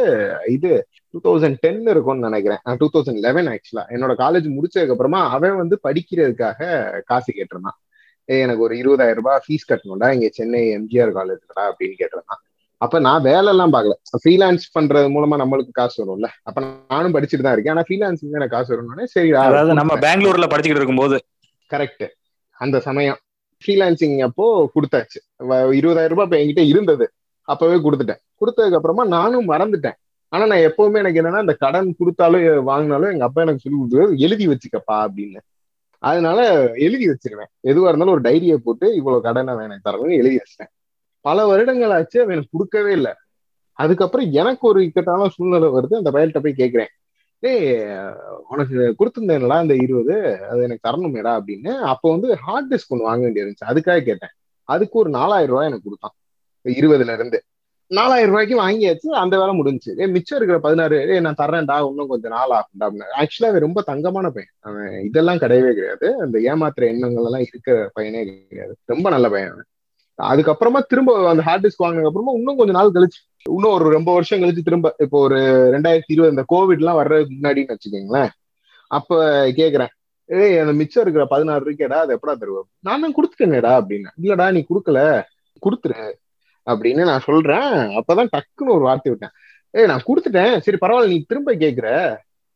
Speaker 2: இது டூ தௌசண்ட் டென் இருக்கும்னு நினைக்கிறேன். டூ தௌசண்ட் லெவன் ஆக்சுவலா என்னோட காலேஜ் முடிச்சதுக்கு அப்புறமா அவன் வந்து படிக்கிறதுக்காக காசு கேட்டிருந்தான். எனக்கு ஒரு இருபதாயிரம் ரூபாய் ஃபீஸ் கட்டணும்டா இங்க சென்னை எம்ஜிஆர் காலேஜ்லடா அப்படின்னு கேட்டிருந்தான். அப்ப நான் வேலை எல்லாம் பார்க்கல ஃப்ரீலான்ஸ் பண்றது மூலமா நம்மளுக்கு காசு வரும்ல. அப்ப நானும் படிச்சுட்டு தான் இருக்கேன். ஆனா ஃப்ரீலான்சிங் எனக்கு காசு வரும்னே சரி
Speaker 1: அதாவது நம்ம பெங்களூர்ல படிச்சுக்கிட்டு இருக்கும்போது.
Speaker 2: கரெக்ட் அந்த சமயம். ஃப்ரீலான்சிங் அப்போ கொடுத்தாச்சு. இருபதாயிரம் ரூபாய் இப்போ என்கிட்ட இருந்தது. அப்பவே கொடுத்துட்டேன். கொடுத்ததுக்கு அப்புறமா நானும் மறந்துட்டேன். ஆனா நான் எப்பவுமே எனக்கு என்னன்னா இந்த கடன் கொடுத்தாலும் வாங்கினாலும் எங்க அப்பா எனக்கு சொல்லி கொடுத்தது எழுதி வச்சுக்கப்பா அப்படின்னு. அதனால எழுதி வச்சிருவேன். எதுவா இருந்தாலும் ஒரு டைரியை போட்டு இவ்வளவு கடனை அவன் எனக்கு தரணும்னு எழுதி வச்சிட்டேன். பல வருடங்கள் ஆச்சு அவன் எனக்கு கொடுக்கவே இல்லை. அதுக்கப்புறம் எனக்கு ஒரு இக்கட்டான சூழ்நிலை வருது. அந்த பயல்கிட்ட போய் கேட்கிறேன் டேய் உனக்கு கொடுத்துருந்தேன்ல அந்த இருபது அது எனக்கு தரணுமேடா அப்படின்னு. அப்போ வந்து ஹார்ட் டிஸ்க் ஒன்று வாங்க வேண்டியிருந்துச்சு அதுக்காக கேட்டேன். அதுக்கு ஒரு நாலாயிரம் ரூபாய் எனக்கு கொடுத்தான். இருபதுல இருந்து. நாலாயிரம் ரூபாய்க்கு வாங்கியாச்சு. அந்த வேலை முடிஞ்சுச்சு. ஏ மிச்சம் இருக்கிற பதினாறு ஏ நான் தர்றேன்டா இன்னும் கொஞ்சம் நாள் ஆகும்டா அப்படின்னு. ஆக்சுவலா அவன் ரொம்ப தங்கமான பையன். அவன் இதெல்லாம் கிடையவே கிடையாது. அந்த ஏமாத்துற எண்ணங்கள் எல்லாம் இருக்கிற பையனே கிடையாது. ரொம்ப நல்ல பையன் அவன். அதுக்கப்புறமா திரும்ப அந்த ஹார்ட் டிஸ்க் வாங்கினதுக்கு அப்புறமா இன்னும் கொஞ்சம் நாள் கழிச்சு இன்னும் ஒரு ரொம்ப வருஷம் கழிச்சு திரும்ப இப்போ ஒரு ரெண்டாயிரத்தி இருபது இந்த கோவிட் எல்லாம் வர்றதுக்கு முன்னாடின்னு வச்சுக்கோங்களேன். அப்ப கேக்குறேன். ஏய் அந்த மிச்சம் இருக்கிற பதினாறு இருக்கேடா அது எப்படா தருவோம் நான் தான் கொடுத்துட்டேனேடா அப்படின்னு. இல்லடா நீ கொடுக்கல. கொடுத்துரு அப்படின்னு நான் சொல்றேன். அப்பதான் டக்குன்னு ஒரு வார்த்தை விட்டேன். ஏய் நான் கொடுத்துட்டேன். சரி பரவாயில்ல நீ திரும்ப கேக்குற.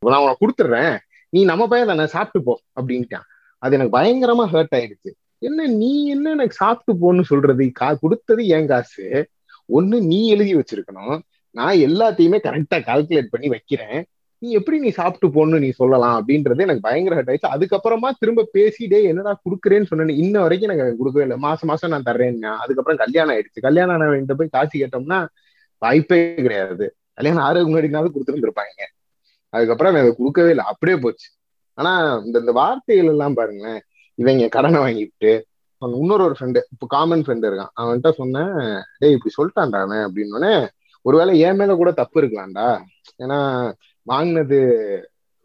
Speaker 2: நான் உனக்கு கொடுத்துட்றேன். நீ நம்ம பையன் தானே சாப்பிட்டு போ அப்படின்ட்டான். அது எனக்கு பயங்கரமா ஹர்ட் ஆயிடுச்சு. என்ன நீ என்ன எனக்கு சாப்பிட்டு போன்னு சொல்றது? கா கொடுத்தது என் காசு? ஒண்ணு நீ எழுதி வச்சிருக்கணும். நான் எல்லாத்தையுமே கரெக்டா கால்குலேட் பண்ணி வைக்கிறேன். நீ எப்படி நீ சாப்பிட்டு போன்னு நீ சொல்லலாம் அப்படின்றது எனக்கு பயங்கர ஹர்ட் ஆயிடுச்சு. அதுக்கப்புறமா திரும்ப பேசிட்டே என்னடா குடுக்குறேன்னு சொன்னேன் இன்ன வரைக்கும் எனக்கு கொடுக்கவே இல்லை. மாசம் மாசம் நான் தர்றேன்னா அதுக்கப்புறம் கல்யாணம் ஆயிடுச்சு. கல்யாணம் ஆனவன்கிட்ட போய் காசு கேட்டோம்னா வாய்ப்பே கிடையாது. கல்யாணம் ஆறுக்கு முன்னாடினாலும் கொடுத்துருந்துருப்பாங்க. அதுக்கப்புறம் எனக்கு கொடுக்கவே இல்லை. அப்படியே போச்சு. ஆனா இந்த இந்த வார்த்தைகள் எல்லாம் பாருங்களேன். இவங்க கடனை வாங்கிட்டு இன்னொரு ஒரு ஃப்ரெண்டு இப்போ காமன் ஃப்ரெண்டு இருக்கான். அவன்கிட்ட சொன்னேன் டேய் இப்படி சொல்லிட்டான்டா அவன் அப்படின்னோடனே ஒருவேளை என் மேல கூட தப்பு இருக்கலாம்டா. ஏன்னா வாங்கினது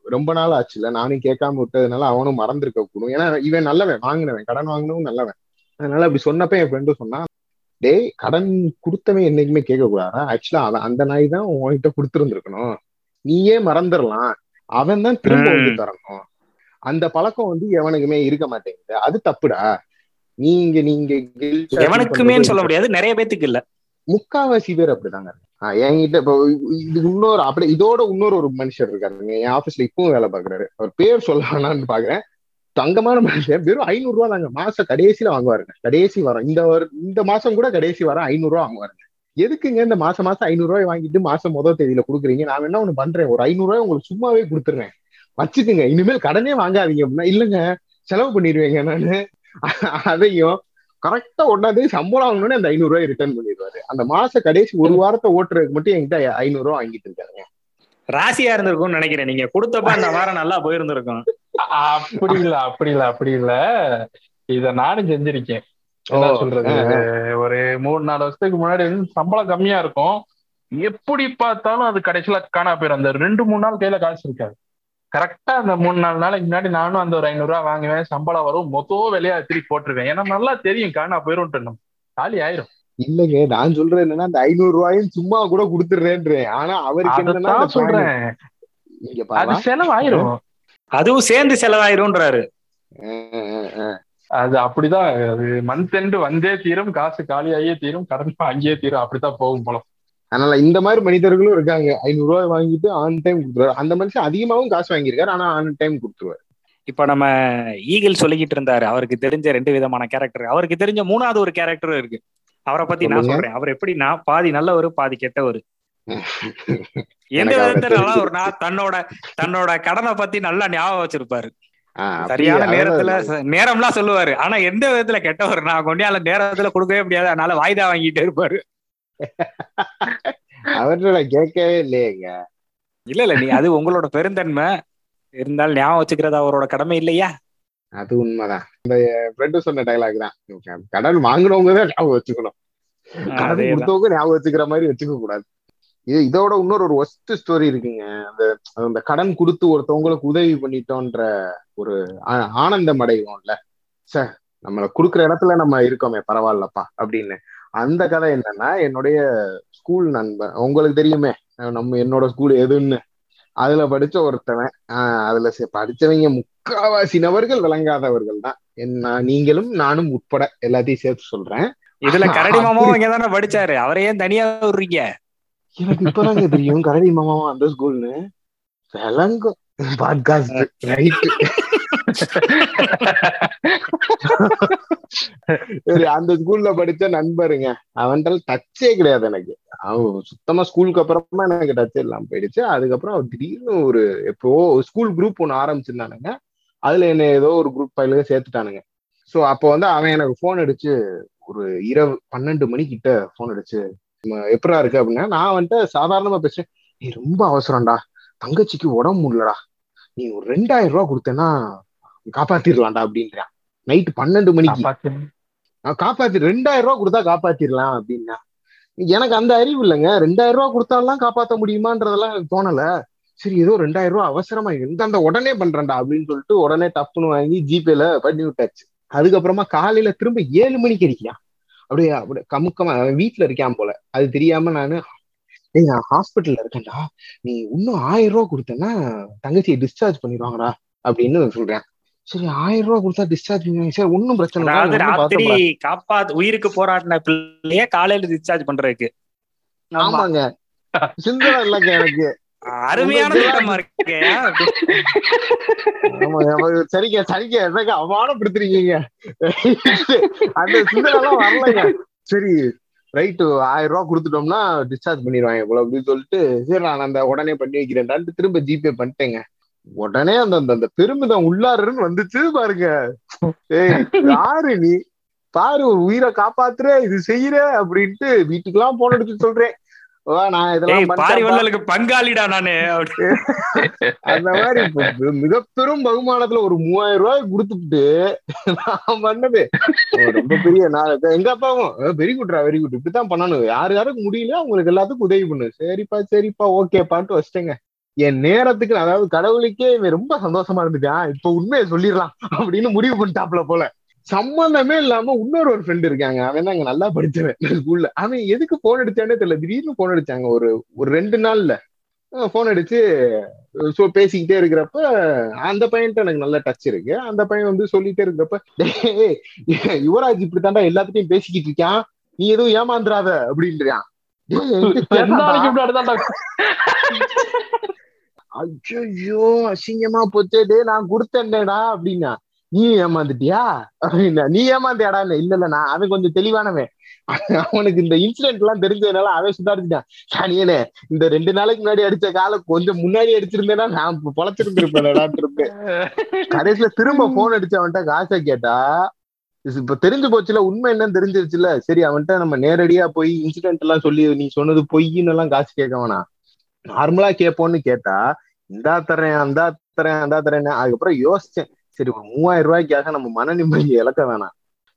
Speaker 2: ரொம்ப நாள் ஆச்சுல நானும் கேட்காம விட்டதுனால அவனும் மறந்துருக்க கூடும். ஏன்னா இவன் நல்லவன் வாங்கினவன் கடன் வாங்கினவும் நல்லவன். அதனால அப்படி சொன்னப்ப என் ஃப்ரெண்டும் சொன்னான் டேய் கடன் கொடுத்தவன் என்னைக்குமே கேட்க கூடாதா ஆக்சுவலா அவன் அந்த நாய் தான் உன்கிட்ட கொடுத்துருந்துருக்கணும். நீயே மறந்துடலாம். அவன் தான் திரும்ப வந்து தரணும். அந்த பழக்கம் வந்து எவனுக்குமே இருக்க மாட்டேங்குது. அது தப்புடா. நீங்க நீங்க
Speaker 1: எவனுக்குமே சொல்ல முடியாது. நிறைய பேத்துக்கு இல்ல.
Speaker 2: முக்காவாசி பேர் அப்படிதாங்க. என்கிட்ட இப்போ இது இன்னொரு அப்படி இதோட இன்னொரு ஒரு மனுஷர் இருக்காருங்க. என் ஆபீஸ்ல இப்பவும் வேலை பாக்குறாரு அவர் பேர் சொல்ல வேணாம்னு பாக்குறேன். தங்கமான மனுஷன். வெறும் ஐநூறு ரூபா தாங்க மாசம் கடைசியில வாங்குவாருங்க. கடைசி வாரம். இந்த இந்த மாசம் கூட கடைசி வாரம் ஐநூறு ரூபா வாங்குவாருங்க. எதுக்குங்க இந்த மாசம் மாசம் ஐநூறு ரூபாய் வாங்கிட்டு மாசம் முதல் தேதியில கொடுக்குறீங்க? நான் என்ன ஒண்ணு பண்றேன்? ஒரு ஐநூறு ரூபாய் உங்களுக்கு சும்மாவே கொடுத்துறேன். வச்சுக்குங்க. இனிமேல் கடனே வாங்காதீங்க அப்படின்னா இல்லைங்க. செலவு பண்ணிடுவேங்க நானு அதையும் கரெக்டா ஒன்னாந்தேதி சம்பளம் வாங்கணும்னு அந்த ஐநூறு ரூபாய் ரிட்டர்ன் பண்ணிடுவாரு. அந்த மாச கடைசி ஒரு வாரத்தை ஓட்டுறதுக்கு மட்டும் என்கிட்ட ஐநூறு ரூபாய் வாங்கிட்டு இருக்காங்க
Speaker 1: ராசியா இருந்திருக்கும்னு நினைக்கிறேன். நீங்க கொடுத்தப்ப அந்த வாரம் நல்லா போயிருந்திருக்கும்.
Speaker 3: அப்படி இல்ல அப்படி இல்ல அப்படி இல்ல. இத நானும் செஞ்சிருக்கேன். என்ன சொல்றது? ஒரு மூணு நாலு வருஷத்துக்கு முன்னாடி வந்து சம்பளம் கம்மியா இருக்கும். எப்படி பார்த்தாலும் அது கடைசியில காணா போயிடும் அந்த ரெண்டு மூணு நாள் கையில காசு இருக்காது. கரெக்டா அந்த மூணு நாலு நாளைக்கு முன்னாடி நானும் அந்த ஒரு ஐநூறு ரூபாய் வாங்குவேன். சம்பளம் வரும். மொத்த வெளியா திருப்பி போட்டுருவேன். ஏன்னா நல்லா தெரியும். காணா போயிரும் நம்ம காலி ஆயிரும்.
Speaker 2: இல்லைங்க. நான் சொல்றேன் என்னன்னா அந்த ஐநூறு ரூபாயும் சும்மா கூட கொடுத்துடுறேன்றேன். ஆனா அவருக்கு என்னன்னா
Speaker 3: சொல்றேன்.
Speaker 2: இங்க
Speaker 3: அது செலவாயிரும்.
Speaker 1: அதுவும் சேர்ந்து செலவாயிரும்ன்றாரு
Speaker 3: அது அப்படிதான். அது மந்த் எண்டு வந்தே தீரும். காசு காலியாகியே தீரும். கடன் அங்கேயே தீரும். அப்படித்தான் போகும் போல.
Speaker 2: அதனால இந்த மாதிரி மனிதர்களும் இருக்காங்க. ஐநூறு ரூபாய் வாங்கிட்டு ஆன் டைம் கொடுத்துருவாரு. அந்த மனுஷன் அதிகமாவும் காசு வாங்கியிருக்காரு ஆனா ஆன் டைம் கொடுத்துருவாரு.
Speaker 1: இப்ப நம்ம ஈகிள் சொல்லிக்கிட்டு இருந்தாரு. அவருக்கு தெரிஞ்ச ரெண்டு விதமான கேரக்டர் அவருக்கு தெரிஞ்ச மூணாவது ஒரு கேரக்டரும் இருக்கு. அவரை பத்தி நான். சொல்றேன். அவர் எப்படின்னா பாதி நல்லவர் பாதி கெட்டவர்? எந்த விதத்துல நல்லா. ஒரு நான் தன்னோட தன்னோட கடனை பத்தி நல்லா ஞாபகம் வச்சிருப்பாரு. சரியான நேரத்துல நேரம்லாம் சொல்லுவாரு. ஆனா எந்த விதத்துல கெட்டவர்? நான் கொண்டியால நேரத்துல கொடுக்கவே முடியாது. அதனால வாய்தா வாங்கிட்டே இருப்பாரு.
Speaker 2: அவர்கிட்ட நான் கேட்கவே இல்லையேங்க.
Speaker 1: இல்ல இல்ல நீ அது உங்களோட பெருந்தன்மை. இருந்தாலும் ஞாபகம் வச்சுக்கிறது அவரோட கடமை இல்லையா?
Speaker 2: அது உண்மைதான். இந்த ஃப்ரெண்டு சொன்ன டைலாக் தான். கடன் வாங்குனவங்க தான் ஞாபகம் வச்சுக்கணும். கடன். கொடுத்தவங்க ஞாபகம் வச்சுக்கிற மாதிரி வச்சுக்க கூடாது. இது இதோட இன்னொரு ஒரு ஒஸ்ட் ஸ்டோரி இருக்குங்க. அந்த அந்த கடன் கொடுத்து ஒருத்தவங்களுக்கு உதவி பண்ணிட்டோன்ற ஒரு ஆனந்தம் அடைவோம்ல. சார் நம்மள குடுக்குற இடத்துல நம்ம இருக்கோமே பரவாயில்லப்பா அப்படின்னு. அந்த கதை என்னன்னா என்னுடைய ஸ்கூல் நண்பன் உங்களுக்கு தெரியுமே நம்ம என்னோட ஸ்கூல் எதுன்னு. அதுல படிச்ச ஒருத்தவன் அதுல படிச்சவங்க முக்காவாசி நபர்கள் விளங்காதவர்கள் தான். என்ன நீங்களும் நானும் உட்பட எல்லாத்தையும் சேர்த்து சொல்றேன்.
Speaker 1: இதுல கரடி மாமாவும் இங்க தானே படிச்சாரு. அவரை ஏன் தனியா விடுறீங்க?
Speaker 2: எனக்கு இப்பதாங்க தெரியும் கரடி மாமாவும் அந்த ஸ்கூல்னு விளங்கும். பாட்காஸ்ட் ரைட் சரி அந்த ஸ்கூல்ல படிச்ச நண்பருங்க. அவன்கிட்ட டச்சே கிடையாது எனக்கு. அவன் சுத்தமா ஸ்கூலுக்கு அப்புறமா எனக்கு டச் இல்லாம போயிடுச்சு. அதுக்கப்புறம் அவன் திடீர்னு ஒரு எப்போ ஸ்கூல் குரூப் ஒன்னு ஆரம்பிச்சிருந்தானுங்க. அதுல என்ன ஏதோ ஒரு குரூப் பயிலுக சேர்த்துட்டானுங்க. சோ அப்போ வந்து அவன் எனக்கு ஃபோன் அடிச்சு ஒரு இரவு பன்னெண்டு மணிக்கிட்ட ஃபோன் அடிச்சு எப்படா இருக்கு? அப்படின்னா நான் வந்துட்டு சாதாரணமா பேசுறேன் நீ ரொம்ப அவசரம்டா. தங்கச்சிக்கு உடம்பு முடியலடா. நீ ஒரு ரெண்டாயிரம் ரூபாய் கொடுத்தேன்னா காப்பாத்திடலாம்டா அப்படின்றான். நைட்டு பன்னெண்டு மணிக்கு.
Speaker 3: காப்பாத்து.
Speaker 2: ரெண்டாயிரம் ரூபாய் கொடுத்தா காப்பாத்திடலாம் அப்படின்னா. எனக்கு அந்த அறிவு இல்லைங்க. ரெண்டாயிரம் ரூபாய் கொடுத்தாலாம் காப்பாத்த முடியுமான்றதெல்லாம் எனக்கு தோணல. சரி ஏதோ ரெண்டாயிரம் ரூபாய் அவசரமா இருந்து அந்த உடனே பண்றேன்டா அப்படின்னு சொல்லிட்டு உடனே டப்புன்னு வாங்கி ஜிபேல பண்ணி விட்டாச்சு. அதுக்கப்புறமா காலையில திரும்ப ஏழு மணிக்கு அடிக்கலாம் அப்படியே அப்படியே கமுக்கமா வீட்டுல இருக்கான் போல. அது தெரியாம நானு ஏய் நான் ஹாஸ்பிட்டல்ல இருக்கேன்டா. நீ இன்னும் ஆயிரம் ரூபாய் கொடுத்தேன்னா தங்கச்சியை டிஸ்சார்ஜ் பண்ணிடுவாங்கடா. அப்படின்னு சொல்றேன். சரி ஆயிரம் ரூபாய் கொடுத்தா டிஸ்சார்ஜ் பண்ணுவாங்க. சார் ஒன்னும் பிரச்சனை இல்லை.
Speaker 1: ராத்திரி. காப்பாத்து உயிருக்கு போராடின பிள்ளைய காலையில டிஸ்சார்ஜ் பண்றதுக்கு.
Speaker 4: ஆமா.
Speaker 2: ஆமாங்க. சிந்தனை இல்லைங்க எனக்கு.
Speaker 1: அருமையான திட்டமா இருக்கு.
Speaker 2: சரிங்க சரிங்க. என்னங்க அவமானப்படுத்துறீங்க அந்த சிந்தனை எல்லாம் வரலங்க. சரி ரைட்டு ஆயிரம் ரூபாய் கொடுத்துட்டோம்னா டிஸ்சார்ஜ் பண்ணிடுவாங்க போல அப்படின்னு சொல்லிட்டு சரி நான் அந்த உடனே பண்ணி வைக்கிறேன்டான்ட்டு திரும்ப ஜிபே பண்ணிட்டேங்க. உடனே அந்த அந்த பெருமிதம் உள்ளாருன்னு வந்துச்சு பாருங்க. ஏய் யாரு நீ? பாரு ஒரு உயிரை காப்பாத்துற இது செய்யற அப்படின்ட்டு வீட்டுக்கெல்லாம் போன் அடிச்சு சொல்றேன். நான் இதெல்லாம்
Speaker 1: பங்காளிடா நானு.
Speaker 2: அந்த மாதிரி மிக பெரும் பகுமானத்துல ஒரு மூவாயிரம் ரூபாய் கொடுத்துட்டு நான் பண்ணது. ரொம்ப பெரிய நான் எங்க அப்பாவும் வெரி குட்ரா வெரி குட் இப்படித்தான் பண்ணணும். யார் யாருக்கு முடியல அவங்களுக்கு எல்லாத்துக்கும் உதவி பண்ணு. சரிப்பா சரிப்பா ஓகே பாட்டு வச்சிட்டேங்க. என் நேரத்துக்கு அதாவது கடவுளுக்கே இவன் ரொம்ப சந்தோஷமா இருந்துட்டான் இப்ப உண்மையை சொல்லிடலாம் அப்படின்னு முடிவு பண்ணிட்டாப்ல போல. சம்பந்தமே இல்லாம இன்னொரு ஒரு ஃப்ரெண்ட் இருக்காங்க. அவன் தான் அங்க நல்லா படிச்சவன் ஸ்கூல்ல அவன் எதுக்கு போன் அடிச்சானே தெரியல. திடீர்னு போன் அடிச்சாங்க. ஒரு ஒரு ரெண்டு நாள்ல போன் அடிச்சு சோ பேசிக்கிட்டே இருக்கிறப்ப அந்த பையன்ட்ட எனக்கு நல்ல டச் இருக்கு. அந்த பையன் வந்து சொல்லிட்டே இருக்கிறப்ப "டேய், யுவராஜ் இப்படித்தாண்டா எல்லாத்துட்டையும் பேசிக்கிட்டு இருக்கான். நீ எதுவும் ஏமாந்துறாத அப்படின்றான். ஐயோ அசிங்கமா போச்சே. டே நான் கொடுத்தேன்டா அப்படின்னா. நீ ஏமாந்துட்டியா? அப்படின்னா. நீ ஏமாந்தியாடா? இல்ல இல்ல நான் அவன் கொஞ்சம் தெளிவானவன். அவனுக்கு இந்த இன்சிடென்ட் எல்லாம் தெரிஞ்சதுனால அவன் சுதாரிச்சுட்டான். சனியனே இந்த ரெண்டு நாளைக்கு முன்னாடி அடிச்ச காலை கொஞ்சம் முன்னாடி அடிச்சிருந்தேன்னா நான் பொழைச்சிருந்திருப்பேன் கடைசியில திரும்ப போன் அடிச்சு அவன்கிட்ட காசை கேட்டா இப்ப தெரிஞ்சு போச்சுல உண்மை என்னன்னு தெரிஞ்சிருச்சுல. சரி அவன்கிட்ட நம்ம நேரடியா போய் இன்சிடென்ட் எல்லாம் சொல்லி நீ சொன்னது பொய்ன்னு எல்லாம் காசு கேட்க வேணாம். நார்மலா கேட்போம்னு கேட்டா இந்தா தரேன் அந்தா தரேன் அந்தா தரேன் அதுக்கப்புறம் யோசிச்சேன். சரி ஒரு மூவாயிரம் ரூபாய்க்காக நம்ம மன நிம்மதியை இழக்க வேணாம்.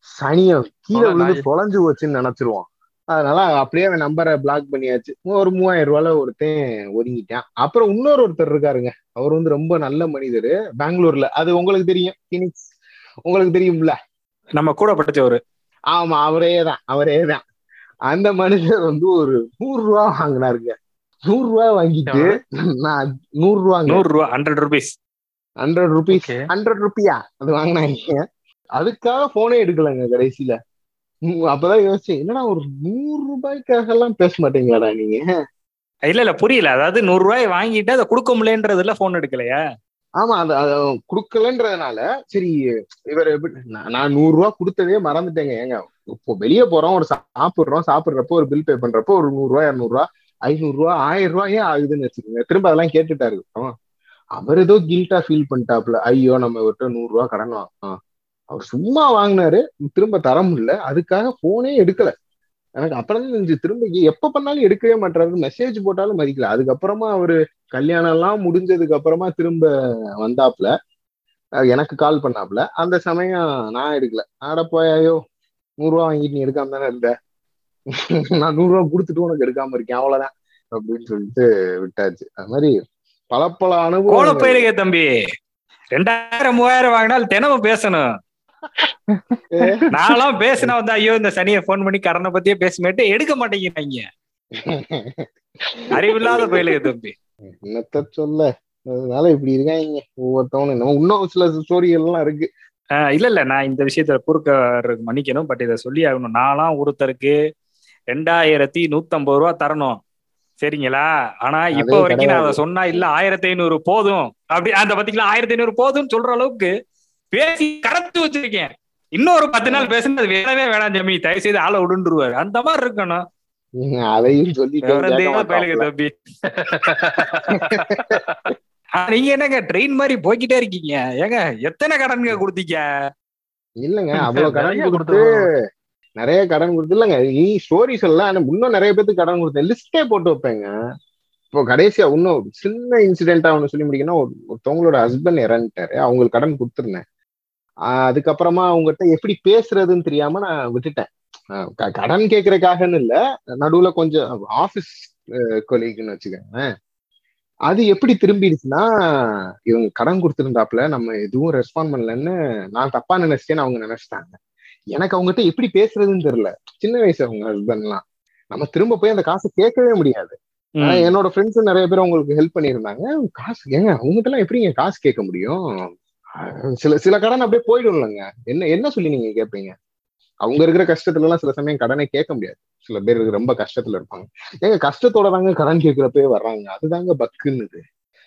Speaker 2: சனிய கீழே விழுந்து. தொலைஞ்சு போச்சுன்னு நினைச்சிருவான். அதனால அப்படியே அவன் நம்பரை பிளாக் பண்ணியாச்சு. ஒரு மூவாயிரம் ரூபாயில ஒருத்தன் ஒதுங்கிட்டான். அப்புறம் இன்னொரு ஒருத்தர் இருக்காருங்க. அவர் வந்து ரொம்ப நல்ல மனிதர். பெங்களூர்ல. அது உங்களுக்கு தெரியும். பினிக்ஸ் உங்களுக்கு தெரியும்ல.
Speaker 1: நம்ம கூட படிச்சவரு.
Speaker 2: ஆமா அவரே தான் அவரே தான் அந்த மனுஷர் வந்து ஒரு நூறு ரூபா வாங்கினாருங்க. நூறு ரூபா வாங்கிட்டு நான் நூறு ரூபாங்க
Speaker 1: நூறு ரூபா hundred rupees
Speaker 2: hundred rupees. Hundred ருபியா அது வாங்கினாங்க. அதுக்காக போனே எடுக்கலங்க கடைசியில. அப்பதான் யோசிச்சேன் என்னடா ஒரு நூறு ரூபாய்க்காக எல்லாம் பேச மாட்டீங்களாடா நீங்க?
Speaker 1: இல்ல இல்ல புரியல. அதாவது நூறு ரூபாய் வாங்கிட்டு அதை கொடுக்க முடியன்றதுல போன் எடுக்கலையா?
Speaker 2: ஆமா அது கொடுக்கலன்றதுனால சரி இவர் நான் நூறு ரூபா கொடுத்ததே மறந்துட்டேங்க. ஏங்க இப்போ வெளியே போறோம் ஒரு சாப்பிடுறோம் சாப்பிடுறப்போ ஒரு பில் பே பண்றப்போ ஒரு நூறு ரூபா இருநூறு ரூபா ஐநூறு ரூபா ஆயிரம் ரூபாயே ஆகுதுன்னு வச்சுக்கோங்க. திரும்ப அதெல்லாம் கேட்டுட்டாரு. அவர் ஏதோ கில்ட்டா ஃபீல் பண்ணிட்டாப்ல ஐயோ நம்ம இவர்கிட்ட நூறு ரூபா கடன் வாங்கலாம் அவர் சும்மா வாங்கினாரு. திரும்ப தர முடியல. அதுக்காக போனே எடுக்கல. எனக்கு அப்புறம் தான் திரும்ப எப்ப பண்ணாலும் எடுக்கவே மாட்டாரு மெசேஜ் போட்டாலும் மதிக்கல. அதுக்கப்புறமா அவரு கல்யாணம் எல்லாம் முடிஞ்சதுக்கு அப்புறமா திரும்ப வந்தாப்ல எனக்கு கால் பண்ணாப்ல அந்த சமயம் நான் எடுக்கல. ஆட போயாயோ நூறுரூவா வாங்கிட்டு நீ எடுக்காம தானே இருந்த? நான் நூறு ரூபா கொடுத்துட்டு உனக்கு எடுக்காம இருக்கேன். அவ்வளவுதான் அப்படின்னு சொல்லிட்டு விட்டாச்சு. அது மாதிரி பல பல அனுபவம்
Speaker 1: தம்பி. ரெண்டாயிரம் மூவாயிரம் வாங்கினாலும் தினமும் பேசணும். நான்லாம் பேசினா வந்து ஐயோ இந்த சனியை போன் பண்ணி கடனை பத்தியே பேசுமேட்டு எடுக்க மாட்டேங்கிறாங்க அறிவில்லாத போயிலுங்க தம்பி.
Speaker 2: என்னத்த சொல்ல? அதனால இப்படி இருக்காங்க. ஒவ்வொருத்தவனும் நம்ம இன்னும் சில ஸ்டோரிகள் எல்லாம் இருக்கு.
Speaker 1: ஆஹ் இல்ல இல்ல. நான் இந்த விஷயத்துல குறுக்க மன்னிக்கணும் பட் இதை சொல்லி ஆகணும் நான்லாம் ஒருத்தருக்கு ரெண்டாயிரத்தி நூத்தம்பது ரூபா தரணும். சரிங்களா? ஆனா இப்ப வரைக்கும் நான் அதை. சொன்னா இல்ல ஆயிரத்தி ஐநூறு போதும். அப்படி அந்த பத்திக்கலாம் ஆயிரத்தி ஐநூறு போதும்னு சொல்ற அளவுக்கு பேசி கரைச்சு வச்சிருக்கேன். இன்னொரு பத்து நாள் பேசுனா அது வேணவே வேணாம் ஜமி தயவு செய்து ஆளை விடுன்றுவாரு. அந்த மாதிரி இருக்கணும்.
Speaker 2: அதையும் மாட்டாப்புல.
Speaker 1: தம்பி. ஆஹ் நீங்க என்னங்க ட்ரெயின் மாதிரி போய்கிட்டே இருக்கீங்க. ஏங்க எத்தனை கடனுங்க கொடுத்தீங்க?
Speaker 2: இல்லங்க அவ்வளவு கடன் கொடுத்து நிறைய கடன் கொடுத்து இல்லைங்க நீ ஸ்டோரிஸ் எல்லாம் ஆனா இன்னும் நிறைய பேருக்கு கடன் கொடுத்தேன். லிஸ்டே போட்டு வைப்பேங்க. இப்போ கடைசியா இன்னும் சின்ன இன்சிடென்டா ஒண்ணு சொல்லி முடிக்கணும் ஒருத்தவங்களோட ஹஸ்பண்ட் இறந்துட்டாரு. அவங்களுக்கு கடன் கொடுத்துருந்தேன். அதுக்கப்புறமா அவங்ககிட்ட எப்படி பேசுறதுன்னு தெரியாம நான் விட்டுட்டேன். க- கடன் கேட்கறதுக்காகன்னு இல்ல நடுவுல கொஞ்சம் ஆபீஸ் கொலைக்குன்னு வச்சுக்கோங்க அது எப்படி திரும்பிடுச்சுன்னா இவங்க கடன் கொடுத்துருந்தாப்புல நம்ம எதுவும் ரெஸ்பாண்ட் பண்ணலன்னு நான் தப்பா நினைச்சேன்னு அவங்க நினைச்சிட்டாங்க. எனக்கு அவங்ககிட்ட எப்படி பேசுறதுன்னு தெரியல. சின்ன வயசு அவங்க ஹஸ்பண்ட்லாம் நம்ம திரும்ப போய் அந்த காசை கேட்கவே முடியாது. என்னோட ஃப்ரெண்ட்ஸ் நிறைய பேர் அவங்களுக்கு ஹெல்ப் பண்ணியிருந்தாங்க. காசு ஏங்க அவங்ககிட்ட எல்லாம் எப்படிங்க காசு கேட்க முடியும்? சில சில கடன் அப்படியே போயிடும்லங்க. என்ன என்ன சொல்லி நீங்க கேட்பீங்க? அவங்க இருக்கிற கஷ்டத்துல எல்லாம் சில சமயம் கடனை கேட்க முடியாது. சில பேர் ரொம்ப கஷ்டத்துல இருப்பாங்க. ஏங்க கஷ்டத்தோட தாங்க கடன் கேட்கிறப்பே வர்றாங்க. அதுதாங்க பக்குன்னுது.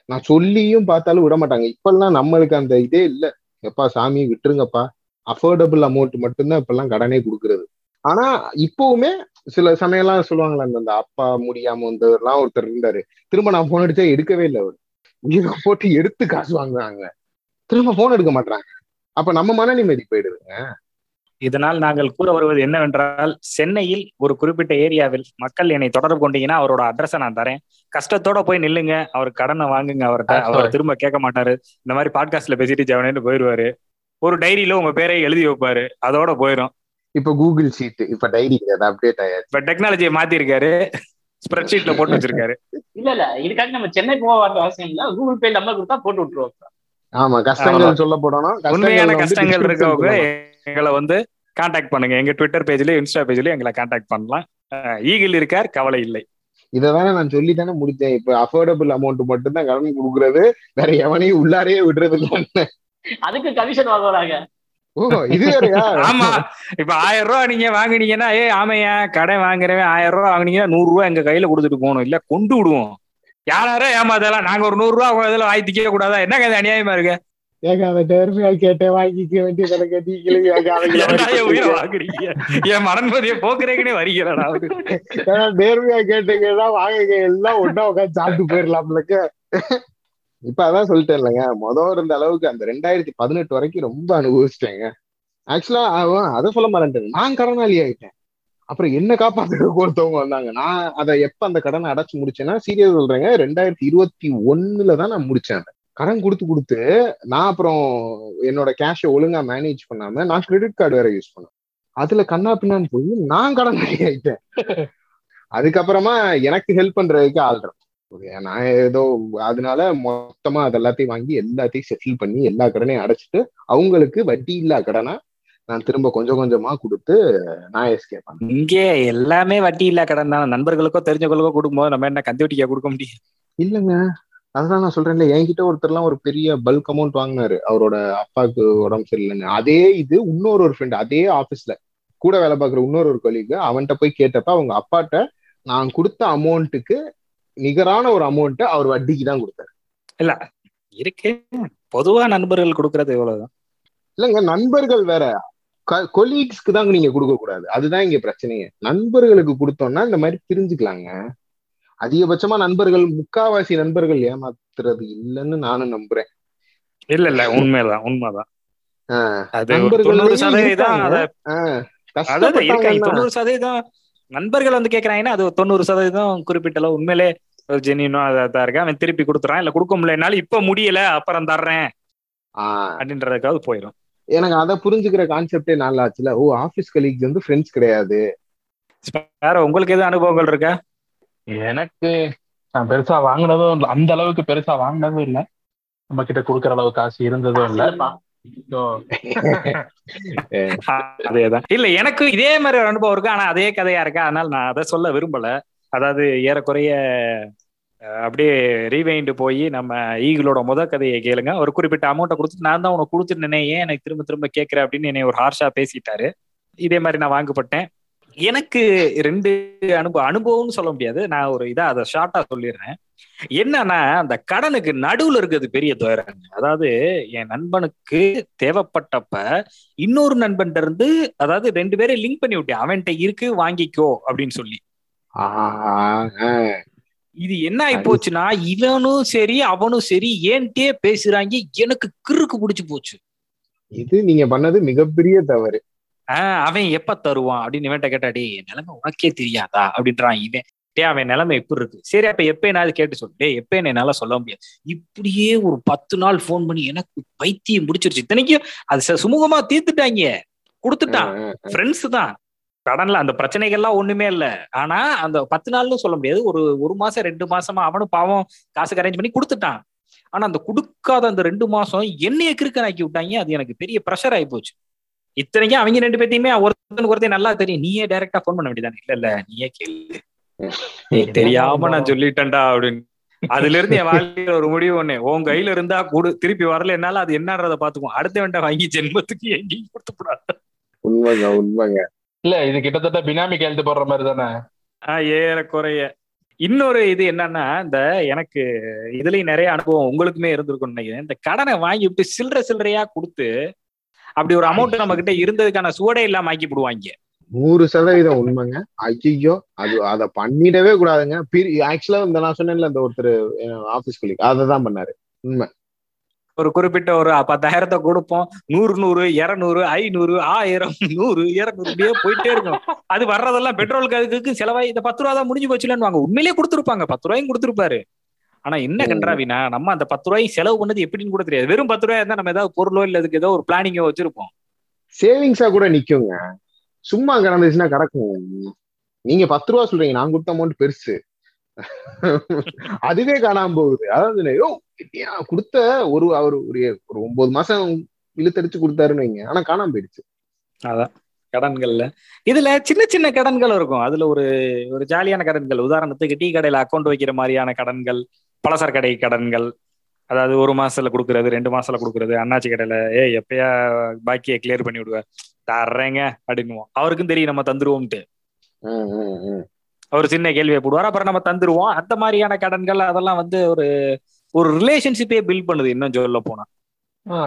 Speaker 2: நான் சொல்லியும் பார்த்தாலும் விட மாட்டாங்க இப்பெல்லாம் நம்மளுக்கு அந்த இதே இல்ல. எப்பா சாமி விட்டுருங்கப்பா. அஃபோர்டபுள் அமௌண்ட் மட்டும்தான் இப்பெல்லாம் கடனே கொடுக்கறது. ஆனா இப்பவுமே சில சமயம்லாம் சொல்லுவாங்களே அந்த அப்பா முடியாம வந்தவர்லாம் ஒருத்தர் இருந்தாரு. திரும்ப நான் போன் அடிச்சா எடுக்கவே இல்லை அவர். உயிரை போட்டு எடுத்து காசு வாங்குறாங்க. திரும்ப போன் எடுக்க மாட்டாங்க அப்ப நம்ம மன நிம்மதி போயிடுதுங்க.
Speaker 1: இதனால் நாங்கள் கூற வருவது என்னவென்றால் சென்னையில் ஒரு குறிப்பிட்ட ஏரியாவில் மக்கள் என்னை தொடர்பு கொண்டீங்கன்னா அவரோட அட்ரஸை நான் தரேன். கஷ்டத்தோட போய் நில்லுங்க. அவர் கடனை வாங்குங்க அவர்கிட்ட அவர். திரும்ப கேட்க மாட்டாரு. இந்த மாதிரி பாட்காஸ்ட்ல பேசிட்டு ஜவனேன்னு போயிடுவாரு. ஒரு டைரியில உங்க பேரை எழுதி வைப்பாரு. அதோட போயிடும்
Speaker 2: இப்ப கூகுள் ஷீட் இப்ப டைரி அப்டேட் ஆயாச்சு.
Speaker 1: இப்ப டெக்னாலஜியை மாத்திருக்காரு. ஸ்ப்ரெட் ஷீட்ல போட்டு வச்சிருக்காரு.
Speaker 4: இல்ல இல்ல. இதுக்காக நம்ம சென்னை போக வேண்டிய அவசியம் இல்ல. கூகுள் பே நம்பர் கொடுத்தா போட்டு விட்டுருவோம்.
Speaker 2: ஆமா கஷ்டங்கள் சொல்ல போடணும்
Speaker 1: உண்மையான கஷ்டங்கள் இருக்கவங்க. எங்களை வந்து காண்டாக்ட் பண்ணுங்க. எங்க ட்விட்டர் பேஜ்லயும் இன்ஸ்டா பேஜ்லயும் எங்களை காண்டாக்ட் பண்ணலாம். ஈகிள் இருக்கார் கவலை இல்லை.
Speaker 2: இததானே நான் சொல்லி தானே முடிச்சேன் இப்ப அஃபோர்டபுள் அமௌண்ட் மட்டும் தான் கடன் கொடுக்கறது. வேற எவனையும் உள்ளாரே விடுறது இல்ல
Speaker 4: அதுக்கு கமிஷன் வாங்க வராங்க
Speaker 2: ஓ இது வேறயா?
Speaker 1: ஆமா. இப்ப ஆயிரம் ரூபாய் நீங்க வாங்குனீங்கன்னா ஏ ஆமையா கடை வாங்குறவன் ஆயிரம் ரூபாய் வாங்குனீங்கன்னா நூறு ரூபாய் எங்க கையில கொடுத்துட்டு போகணும். இல்ல கொண்டு விடுவோம். யாராரோ ஏமாத்தலாம். நாங்க ஒரு நூறு ரூபாய் உங்க இதுல வாங்கி திக்க கூடாதா? என்ன கதை அநியாயமா இருக்கு?
Speaker 2: ஏங்க அந்த டெர்மியா கேட்டேன் வாங்கிக்க வேண்டிய கணக்கு நீங்களும்
Speaker 1: உயிரை வாங்குறீங்க? என் மனன்மதியை போக்குறேங்கன்னே வருகிறடா
Speaker 2: நேர்மையா கேட்டீங்கன்னா வாங்குங்க. எல்லாம் ஒண்ணா உட்காந்து சாப்பிட்டு போயிடலாம்லக்க இப்ப அதான் சொல்லிட்டேன் இல்லைங்க மொதல் இருந்த அளவுக்கு அந்த ரெண்டாயிரத்தி பதினெட்டு வரைக்கும் ரொம்ப அனுபவிச்சிட்டேங்க. ஆக்சுவலா அவன் அதை சொல்ல மாட்டேன் நான் கடனாளி ஆயிட்டேன். அப்புறம் என்ன காப்பாத்துறதுக்கு ஒருத்தவங்க வந்தாங்க. நான் அதை எப்ப அந்த கடனை அடைச்சு முடிச்சேன்னா சீரியஸ் சொல்றேங்க ரெண்டாயிரத்தி இருபத்தி ஒண்ணுல தான் நான் முடிச்சேன். கடன் கொடுத்து கொடுத்து நான் அப்புறம் என்னோட கேஷை ஒழுங்கா மேனேஜ் பண்ணாம நான் கிரெடிட் கார்டு வேற யூஸ் பண்ணேன். அதுல கண்ணா பின்னான்னு போய் நான் கடனாளி ஆயிட்டேன். அதுக்கப்புறமா எனக்கு ஹெல்ப் பண்றதுக்கு ஆள் இருக்கும். ஓகே, நான் ஏதோ அதனால மொத்தமா அது எல்லாத்தையும் வாங்கி எல்லாத்தையும் செட்டில் பண்ணி எல்லா கடனையும் அடைச்சிட்டு அவங்களுக்கு வட்டி இல்லா கடனா நான் திரும்ப கொஞ்சம் கொஞ்சமா கொடுத்து நான் எஸ்கேப் பண்ணேன்
Speaker 1: இங்கே எல்லாமே வட்டி இல்ல கடன் தான். நண்பர்களுக்கோ தெரிஞ்சவங்களுக்கோ கொடுக்கும்போது நம்ம என்ன கந்து வட்டிக்கா கொடுக்க முடியும்?
Speaker 2: இல்லைங்க. அதுதான் நான் சொல்றேன்ல என்கிட்ட ஒருத்தர்லாம் ஒரு பெரிய பல்க் அமௌண்ட் வாங்கினாரு. அவரோட அப்பாவுக்கு உடம்பு சரியில்லைன்னு. அதே இது இன்னொரு ஒரு ஃப்ரெண்ட் அதே ஆபீஸ்ல கூட வேலை பார்க்குற இன்னொரு ஒரு கொலீக் அவன்கிட்ட போய் கேட்டப்ப அவங்க அப்பாட்ட நான் கொடுத்த அமௌண்ட்டுக்கு நிகரான ஒரு அமௌண்ட்டை அவர் வட்டிக்கு தான் கொடுத்தாரு.
Speaker 1: இல்ல இருக்கு. பொதுவா நண்பர்கள் கொடுக்கறது இவ்வளவுதான்.
Speaker 2: இல்லைங்க நண்பர்கள் வேற. கொலீக்ஸ்க்கு தான் நீங்க கொடுக்க கூடாது அதுதான் இங்க பிரச்சனையே. நண்பர்களுக்கு கொடுத்தோம்னா இந்த மாதிரி பிரிஞ்சுக்கலாங்க. அதிகபட்சமா நண்பர்கள் முக்காவாசி நண்பர்கள் ஏமாத்துறது இல்லைன்னு நானும் நம்புறேன்.
Speaker 1: இல்ல இல்ல உண்மைதான் உண்மைதான். நண்பர்கள் வந்து கேக்குறாங்கன்னா அது தொண்ணூறு சதவீதம் குறிப்பிட்ட அளவு உண்மையிலே ஒரு ஜெனினும் அதான் இருக்கு அவன் திருப்பி கொடுத்துறான். இல்ல கொடுக்க முடியலனாலும் இப்ப முடியல அப்புறம் தர்றேன்.
Speaker 2: ஆஹ்
Speaker 1: அப்படின்றதுக்காவது போயிடும்
Speaker 2: எனக்கு அதை புரிஞ்சுக்கிற கான்செப்டே நல்லா ஆச்சுல. ஓ ஆபீஸ் கலீக்ஸ் வந்து ஃப்ரெண்ட்ஸ் கிடையாது.
Speaker 1: வேற உங்களுக்கு எதுவும் அனுபவங்கள் இருக்கா?
Speaker 3: எனக்கு நான் பெருசா வாங்கினதும் இல்ல. அந்த அளவுக்கு பெருசா வாங்கினதும் இல்ல. நம்ம கிட்ட கொடுக்கற அளவுக்கு காசு இருந்ததும் இல்ல.
Speaker 1: அதேதான். இல்ல எனக்கு இதே மாதிரி ஒரு அனுபவம் இருக்கு. ஆனா அதே கதையா இருக்கா? அதனால நான் அதை சொல்ல விரும்பல. அதாவது ஏறக்குறைய அப்படியே ரீவைண்டு போய் நம்ம ஈகிளோட முத கதையை கேளுங்க. ஒரு குறிப்பிட்ட அமௌண்ட்டை கொடுத்து நான் தான் உனக்கு கொடுத்துருந்தேனே ஏன் எனக்கு திரும்ப திரும்ப கேட்குறேன் அப்படின்னு என்னை ஒரு ஹார்ஷா பேசிட்டாரு. இதே மாதிரி நான் வாங்கப்பட்டேன் எனக்கு ரெண்டு அனுபவம் அனுபவம்னு சொல்ல முடியாது. நான் ஒரு இதாக அதை ஷார்ட்டா சொல்லிடுறேன். என்னன்னா அந்த கடனுக்கு நடுவுல இருக்கிறது பெரிய துயரம் அதாவது என் நண்பனுக்கு தேவைப்பட்டப்ப இன்னொரு நண்பன் இருந்து அதாவது ரெண்டு பேரும் லிங்க் பண்ணி விட்டேன். அவன்கிட்ட இருக்கு வாங்கிக்கோ அப்படின்னு சொல்லி. இது என்ன ஆகி போச்சுன்னா இவனும் சரி அவனும் சரி ஏன்ட்டே பேசுறாங்க எனக்கு கிறுக்கு பிடிச்சு போச்சு.
Speaker 2: இது நீங்க பண்ணது மிகப்பெரிய தவறு.
Speaker 1: ஆஹ் அவன் எப்ப தருவான் அப்படின்னு இவன்ட்ட கேட்டாடி நிலைமை உனக்கே தெரியாதா? அப்படின்றான் இவன். டே அவன் நிலைமை எப்படி இருக்கு? சரி அப்ப எப்ப என்னாவது கேட்டு சொல்லு. டே எப்ப என்னால சொல்ல முடியாது. இப்படியே ஒரு பத்து நாள் ஃபோன் பண்ணி எனக்கு பைத்தியம் முடிச்சிருச்சு இத்தனைக்கும் அது சுமூகமா தீர்த்துட்டாங்க. கொடுத்துட்டான். ஃப்ரெண்ட்ஸ் தான். கடன்ல அந்த பிரச்சனைகள்லாம் ஒண்ணுமே இல்ல. ஆனா அந்த பத்து நாள்னு சொல்ல முடியாது. ஒரு ஒரு மாசம் ரெண்டு மாசமா அவனும் பாவம் காசுக்கு அரேஞ்ச் பண்ணி கொடுத்துட்டான். ஆனா அந்த கொடுக்காத அந்த ரெண்டு மாசம் என்னைய கிறுக்கனாக்கி விட்டாங்க. அது எனக்கு பெரிய ப்ரெஷர் ஆகி போச்சு. இத்தனைக்கும் அவங்க ரெண்டு பேத்தையுமே ஒருத்தனுக்கு ஒருத்தன் நல்லா தெரியும். நீயே டைரக்டா ஃபோன் பண்ண வேண்டியதானே இல்ல இல்ல நீயே கேளு. தெரியாம நான் சொல்லிட்டேன்டா அப்படின்னு. அதுல இருந்து என் வாழ்க்கையில ஒரு முடிவு ஒண்ணு. உன் கையில இருந்தா கூடு. திருப்பி வரல. என்னால அது என்னன்றத பாத்துக்குவோம் அடுத்த வேண்டாம் வாங்கி ஜென்மத்துக்கு எங்கேயும் கொடுத்து கூடாது.
Speaker 2: உண்மைங்க உண்மைங்க.
Speaker 3: இல்ல இது கிட்டத்தட்ட பினாமி கையெழுத்து போடுற மாதிரி தானே?
Speaker 1: ஆஹ் ஏறக்குறைய. இன்னொரு இது என்னன்னா இந்த எனக்கு இதுலயும் நிறைய அனுபவம் உங்களுக்குமே இருந்திருக்கும் நினைக்கிறேன். இந்த கடனை வாங்கி விட்டு சில்லற சில்லறையா கொடுத்து அப்படி ஒரு அமௌண்ட் நம்ம கிட்ட இருந்ததுக்கான சுவடே இல்லாம ஆக்கி விடுவாங்க
Speaker 2: நூறு சதவீதம் உண்மைங்க. ஐயோ அது அதை பண்ணிடவே கூடாதுங்க. ஆக்சுவலா இந்த நான் சொன்னேன்ல இந்த ஒருத்தர் ஆபீஸ் கொலிக் அதை தான் பண்ணாரு. உண்மை.
Speaker 1: ஒரு குறிப்பிட்ட ஒரு பத்தாயிரத்தை கொடுப்போம். நூறு நூறு இருநூறு ஐநூறு ஆயிரம் நூறு இருநூறு இப்படியே போயிட்டே இருக்கும். அது வர்றதெல்லாம் பெட்ரோலுக்கு அதுக்கு செலவாய் இந்த பத்து ரூபா தான் முடிஞ்சு போச்சுலன்னு வாங்க உண்மையிலேயே கொடுத்துருப்பாங்க. பத்து ரூபாயும் கொடுத்துருப்பாரு. ஆனா என்ன. கன்றாவினா நம்ம அந்த பத்து ரூபாயும் செலவு பண்ணது எப்படின்னு கூட தெரியாது. வெறும் பத்து ரூபாய் இருந்தா நம்ம ஏதாவது பொருளோ இல்ல அதுக்கு ஏதோ ஒரு பிளானிங்கோ வச்சிருப்போம்.
Speaker 2: சேவிங்ஸா கூட நிக்குங்க. சும்மா கிடந்துச்சுன்னா கிடக்கும். நீங்க பத்து ரூபா சொல்றீங்க. நான் கொடுத்த அமௌண்ட் பெருசு. அதுவே காணாம போகுது. அதாவது யோ ஏன் கொடுத்த ஒரு அவர் ஒரு ஒரு ஒன்பது மாசம் இழுத்தடிச்சு கொடுத்தாருன்னு வைங்க. ஆனா காணாம போயிடுச்சு.
Speaker 1: அதான் கடன்கள்ல. இதுல சின்ன சின்ன கடன்கள் இருக்கும். அதுல ஒரு ஒரு ஜாலியான கடன்கள். உதாரணத்துக்கு டீ கடையில அக்கௌண்ட் வைக்கிற மாதிரியான கடன்கள் பலசர கடை கடன்கள். அதாவது ஒரு மாசத்துல கொடுக்கறது ரெண்டு மாசத்துல கொடுக்கறது. அண்ணாச்சி கடையில ஏய் எப்பயா பாக்கியை கிளியர் பண்ணி விடுவ? தர்றேங்க அப்படின்னுவோம். அவருக்கும் தெரியும் நம்ம தந்துருவோம்ட்டு அவர் சின்ன கேள்வியை போடுவார். அப்புறம் நம்ம தந்துருவோம். அந்த மாதிரியான கடன்கள் அதெல்லாம் வந்து ஒரு ஒரு ரிலேஷன்ஷிப்பே பில்ட் பண்ணுது இன்னும் சொல்ல போனா.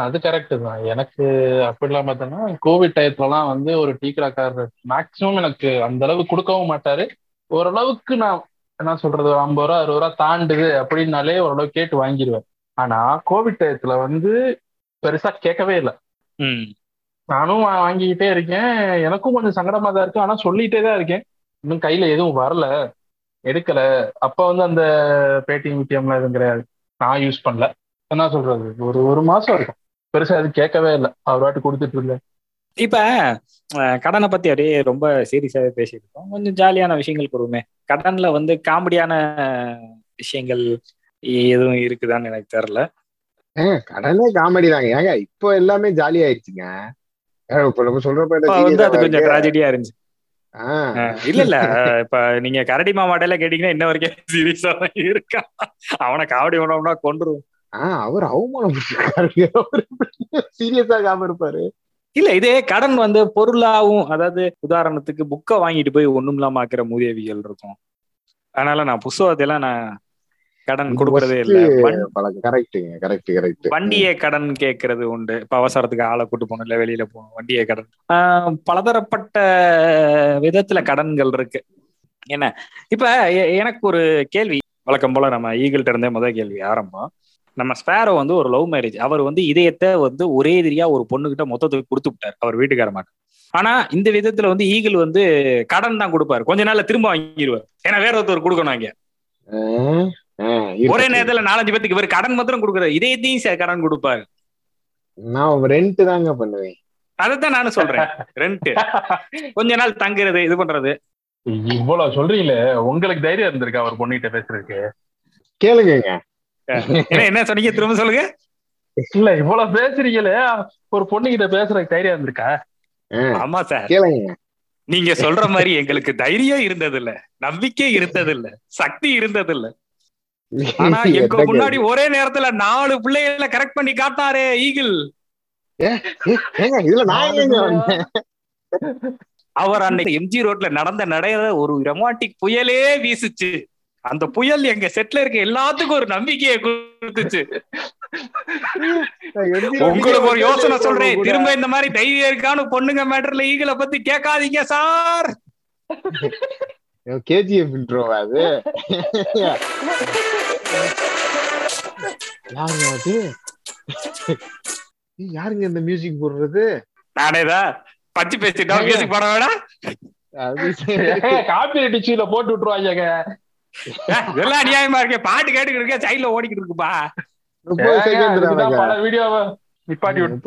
Speaker 3: அது கரெக்ட் தான். எனக்கு அப்படிலாம் பார்த்தோன்னா கோவிட் டயத்துலலாம் வந்து ஒரு டீ கடைக்காரர் மேக்சிமம் எனக்கு அந்த அளவு கொடுக்கவும் மாட்டாரு. ஓரளவுக்கு நான் என்ன சொல்றது ஒரு ஐம்பது ரூபா அறுபது ரூபா தாண்டுது அப்படின்னாலே ஓரளவு கேட்டு வாங்கிடுவேன் ஆனா கோவிட் டயத்துல வந்து பெருசா கேட்கவே இல்லை. நானும் வாங்கிக்கிட்டே இருக்கேன். எனக்கும் கொஞ்சம் சங்கடமா தான் இருக்கு. ஆனா சொல்லிட்டே தான் இருக்கேன். இன்னும் கையில எதுவும் வரல. எடுக்கல. அப்ப வந்து அந்த பேடிஎம் விடிஎம்லாம் எதுவும் கிடையாது. நான் யூஸ் பண்ணல. என்ன சொல்றது? ஒரு ஒரு மாசம் இருக்கும். பெருசா அது கேட்கவே இல்லை. அவர் வாட்டு கொடுத்துட்டு இருந்தேன்
Speaker 1: இப்ப கடனை பத்தி அப்படியே ரொம்ப சீரியஸாவே பேசிட்டு இருக்கோம். கொஞ்சம் ஜாலியான விஷயங்கள் கூறுவோமே கடன்ல வந்து காமெடியான விஷயங்கள் எதுவும் இருக்குதான்னு எனக்கு தெரியல.
Speaker 2: கடனே காமெடி தாங்க. ஏங்க இப்போ எல்லாமே ஜாலி ஆயிடுச்சுங்க ஏங்க, இப்ப நம்ம சொல்றப்ப
Speaker 1: கொஞ்சம்? ட்ராஜடியா இருந்துச்சு. இல்ல இல்ல இப்ப நீங்க கரடி மாமாட்டையில கேட்டீங்கன்னா இன்ன வரைக்கும் சீரியஸா இருக்கா? அவனை காமெடி பண்ணோம்னா கொண்டுருவோம்
Speaker 2: ஆ, அவர் அவர் சீரியஸா காம இருப்பாரு?
Speaker 1: இல்ல இதே கடன் வந்து பொருளாவும் அதாவது உதாரணத்துக்கு புக்கை வாங்கிட்டு போய் ஒண்ணும் இல்லாம ஆக்குற மூதேவிகள் இருக்கும். அதனால நான் புஸ்தகத்தையெல்லாம் நான் கடன் கொடுக்கறதே இல்ல.
Speaker 2: கரெக்டுங்க கரெக்ட் கரெக்ட்
Speaker 1: வண்டியை கடன் கேட்கறது உண்டு. இப்ப அவசரத்துக்கு ஆளை கூட்டு போகணும் இல்ல வெளியில போகணும் வண்டியை கடன். பலதரப்பட்ட விதத்துல கடன்கள் இருக்கு. என்ன? இப்ப எனக்கு ஒரு கேள்வி. வழக்கம் போல நம்ம ஈகிள்ட்ட இருந்தே முதல் கேள்வி ஆரம்பம். நம்ம ஸ்பேரோ வந்து ஒரு லவ் மேரேஜ் அவர் வந்து இதயத்தை வந்து ஒரே எதிரியா ஒரு பொண்ணுகிட்ட மொத்தத்துக்கு கொடுத்து விட்டார். அவர் வீட்டுக்கார மாட்டேன் ஆனா இந்த விதத்துல வந்து ஈகிள் வந்து கடன் தான் கொடுப்பாரு. கொஞ்ச நாள்ல திரும்ப வாங்கிடுவார் ஏன்னா வேற ஒருத்தர் கொடுக்கணும் இங்க ஒரே நேரத்துல நாலஞ்சு பேத்துக்கு இவர் கடன் மாத்திரம் கொடுக்குறாரு. இதயத்தையும் கடன் கொடுப்பாரு.
Speaker 2: நான் ரெண்ட் தாங்க பண்ணுவேன்.
Speaker 1: அதைத்தான் நானும் சொல்றேன். ரெண்ட் கொஞ்ச நாள் தங்குறது இது பண்றது.
Speaker 3: இவ்வளவு சொல்றீங்களே உங்களுக்கு தைரியம் இருந்திருக்கா அவர் பொண்ணுகிட்ட பேசுறதுக்கு?
Speaker 2: கேளுங்க
Speaker 1: என்ன என்ன சொன்னீங்க? திரும்ப சொல்லுங்க.
Speaker 3: இல்ல இவ்வளவு பேசுறீங்களே ஒரு பொண்ணுகிட்ட பேசுறதுக்கு தைரியம் இருந்திருக்கா?
Speaker 1: ஆமா சார்.
Speaker 2: கேளுங்க.
Speaker 1: நீங்க சொல்ற மாதிரி எங்களுக்கு தைரியம் இருந்தது இல்ல நம்பிக்கை இருந்தது இல்ல சக்தி இருந்தது இல்ல ஆனா எங்க முன்னாடி ஒரே நேரத்துல நாலு பிள்ளைகளை கரெக்ட் பண்ணி காட்டினாரே ஈகிள் அவர் அன்னைக்கு எம்ஜி ரோட்ல நடந்த நடைய ஒரு ரொமான்டிக் புயலே வீசுச்சு. அந்த புயல் எங்க செட்ல இருக்க எல்லாத்துக்கும் ஒரு நம்பிக்கையை கொடுத்துச்சு. உங்களுக்கு ஒரு யோசனை சொல்றேன். திரும்ப இந்த மாதிரி தைரியம் இருக்கான்னு பொண்ணுங்க மேட்டர்ல ஈகிளை பத்தி கேட்காதீங்க சார்
Speaker 2: கேஜிஎஃப் இன்ட்ரோவா அது? யாருங்க அது? யாருங்க இந்த மியூசிக் போடுறது?
Speaker 1: நானேதான் பச்சு பேசிட்டா மியூசிக் பாட வேணா.
Speaker 3: காப்பி டிச்சியில போட்டு விட்டுருவாங்க
Speaker 1: இதெல்லாம் அநியாயமா இருக்கே. பாட்டு கேட்டுக்கிட்டு இருக்கேன் சைட்ல ஓடிக்கிட்டு இருக்குப்பா.
Speaker 3: பல வீடியோவை நிப்பாட்டி விட்டு.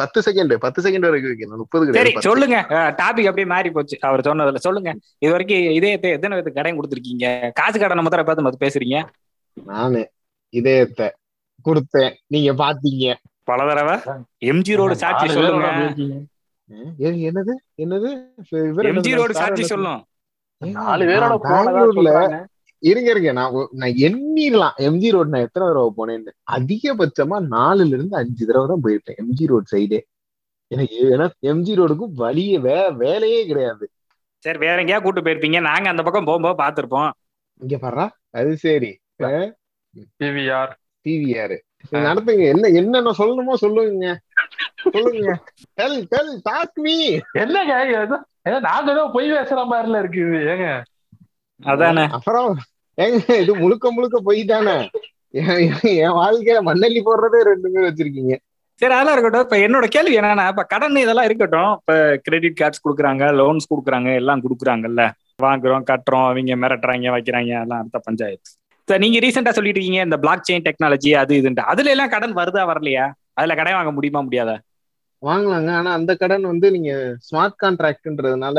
Speaker 2: பத்து செகண்ட் பத்து செகண்ட் வரைக்கும் வைக்கணும். முப்பது
Speaker 1: சரி. சொல்லுங்க. டாபிக் அப்படியே மாறி போச்சு. அவர் சொன்னதுல சொல்லுங்க. இது வரைக்கும் இதயத்தை எத்தனை பேருக்கு கடன் கொடுத்துருக்கீங்க? காசு கடனை மாத்திரம் பார்த்து மத்த பேசுறீங்க.
Speaker 2: நானு இதயத்தை கொடுத்தேன். நீங்க பாத்தீங்க
Speaker 1: பல தடவை. எம்ஜி ரோடு சாட்சி சொல்லுங்க.
Speaker 2: என்னது? என்னது?
Speaker 1: எம்ஜி? ரோடு சாட்சி? சொல்லும்.
Speaker 3: நாலு பேரோட
Speaker 2: நான். இருங்க இருங்க. நான் நான் எண்ணிடலாம். எம்ஜி ரோட் நான் எத்தனை தடவை போனேன்னு. அதிகபட்சமா நாலுல இருந்து அஞ்சு தடவை தான் போயிருக்கேன். எம்ஜி ரோட் சைடே எனக்கு ஏன்னா எம்ஜி ரோடுக்கும் வழியே வே வேலையே கிடையாது.
Speaker 1: சரி வேற எங்கேயா கூட்டு போயிருப்பீங்க. நாங்க அந்த பக்கம் போகும்போது பாத்திருப்போம்
Speaker 2: இங்க பாரு அது சரி.
Speaker 3: PVR.
Speaker 2: டிவிஆர் நடத்துங்க. என்ன என்னென்ன சொல்லணுமோ சொல்லுங்க சொல்லுங்க டெல் டெல் டாக் மீ
Speaker 3: என்னங்க ஏதோ ஏதோ நாங்க ஏதோ பொய் பேசுற மாதிரில இருக்குது. ஏங்க?
Speaker 1: அதானே?
Speaker 2: அப்புறம் ஏங்க இது முழுக்க முழுக்க பொய் தானே? என் வாழ்க்கையில மண்ணள்ளி போடுறதே ரெண்டு பேர் வச்சிருக்கீங்க.
Speaker 1: சரி அதெல்லாம் இருக்கட்டும். இப்ப என்னோட கேள்வி என்னன்னா இப்ப கடன் இதெல்லாம் இருக்கட்டும். இப்ப கிரெடிட் கார்ட்ஸ் கொடுக்குறாங்க லோன்ஸ் கொடுக்குறாங்க எல்லாம் கொடுக்குறாங்கல்ல. வாங்குறோம் கட்டுறோம் அவங்க மிரட்டுறாங்க வைக்கிறாங்க எல்லாம் அடுத்த பஞ்சாயத்து. சார் நீங்க ரீசெண்டா சொல்லிட்டு இருக்கீங்க இந்த பிளாக் செயின் டெக்னாலஜி அது இதுன்ட்டு. அதுல எல்லாம் கடன் வருதா வரலையா? அதுல கடன் வாங்க முடியுமா முடியாதா?
Speaker 2: வாங்கலாங்க. ஆனா அந்த கடன் வந்து நீங்க ஸ்மார்ட் கான்ட்ராக்ட்ன்றதுனால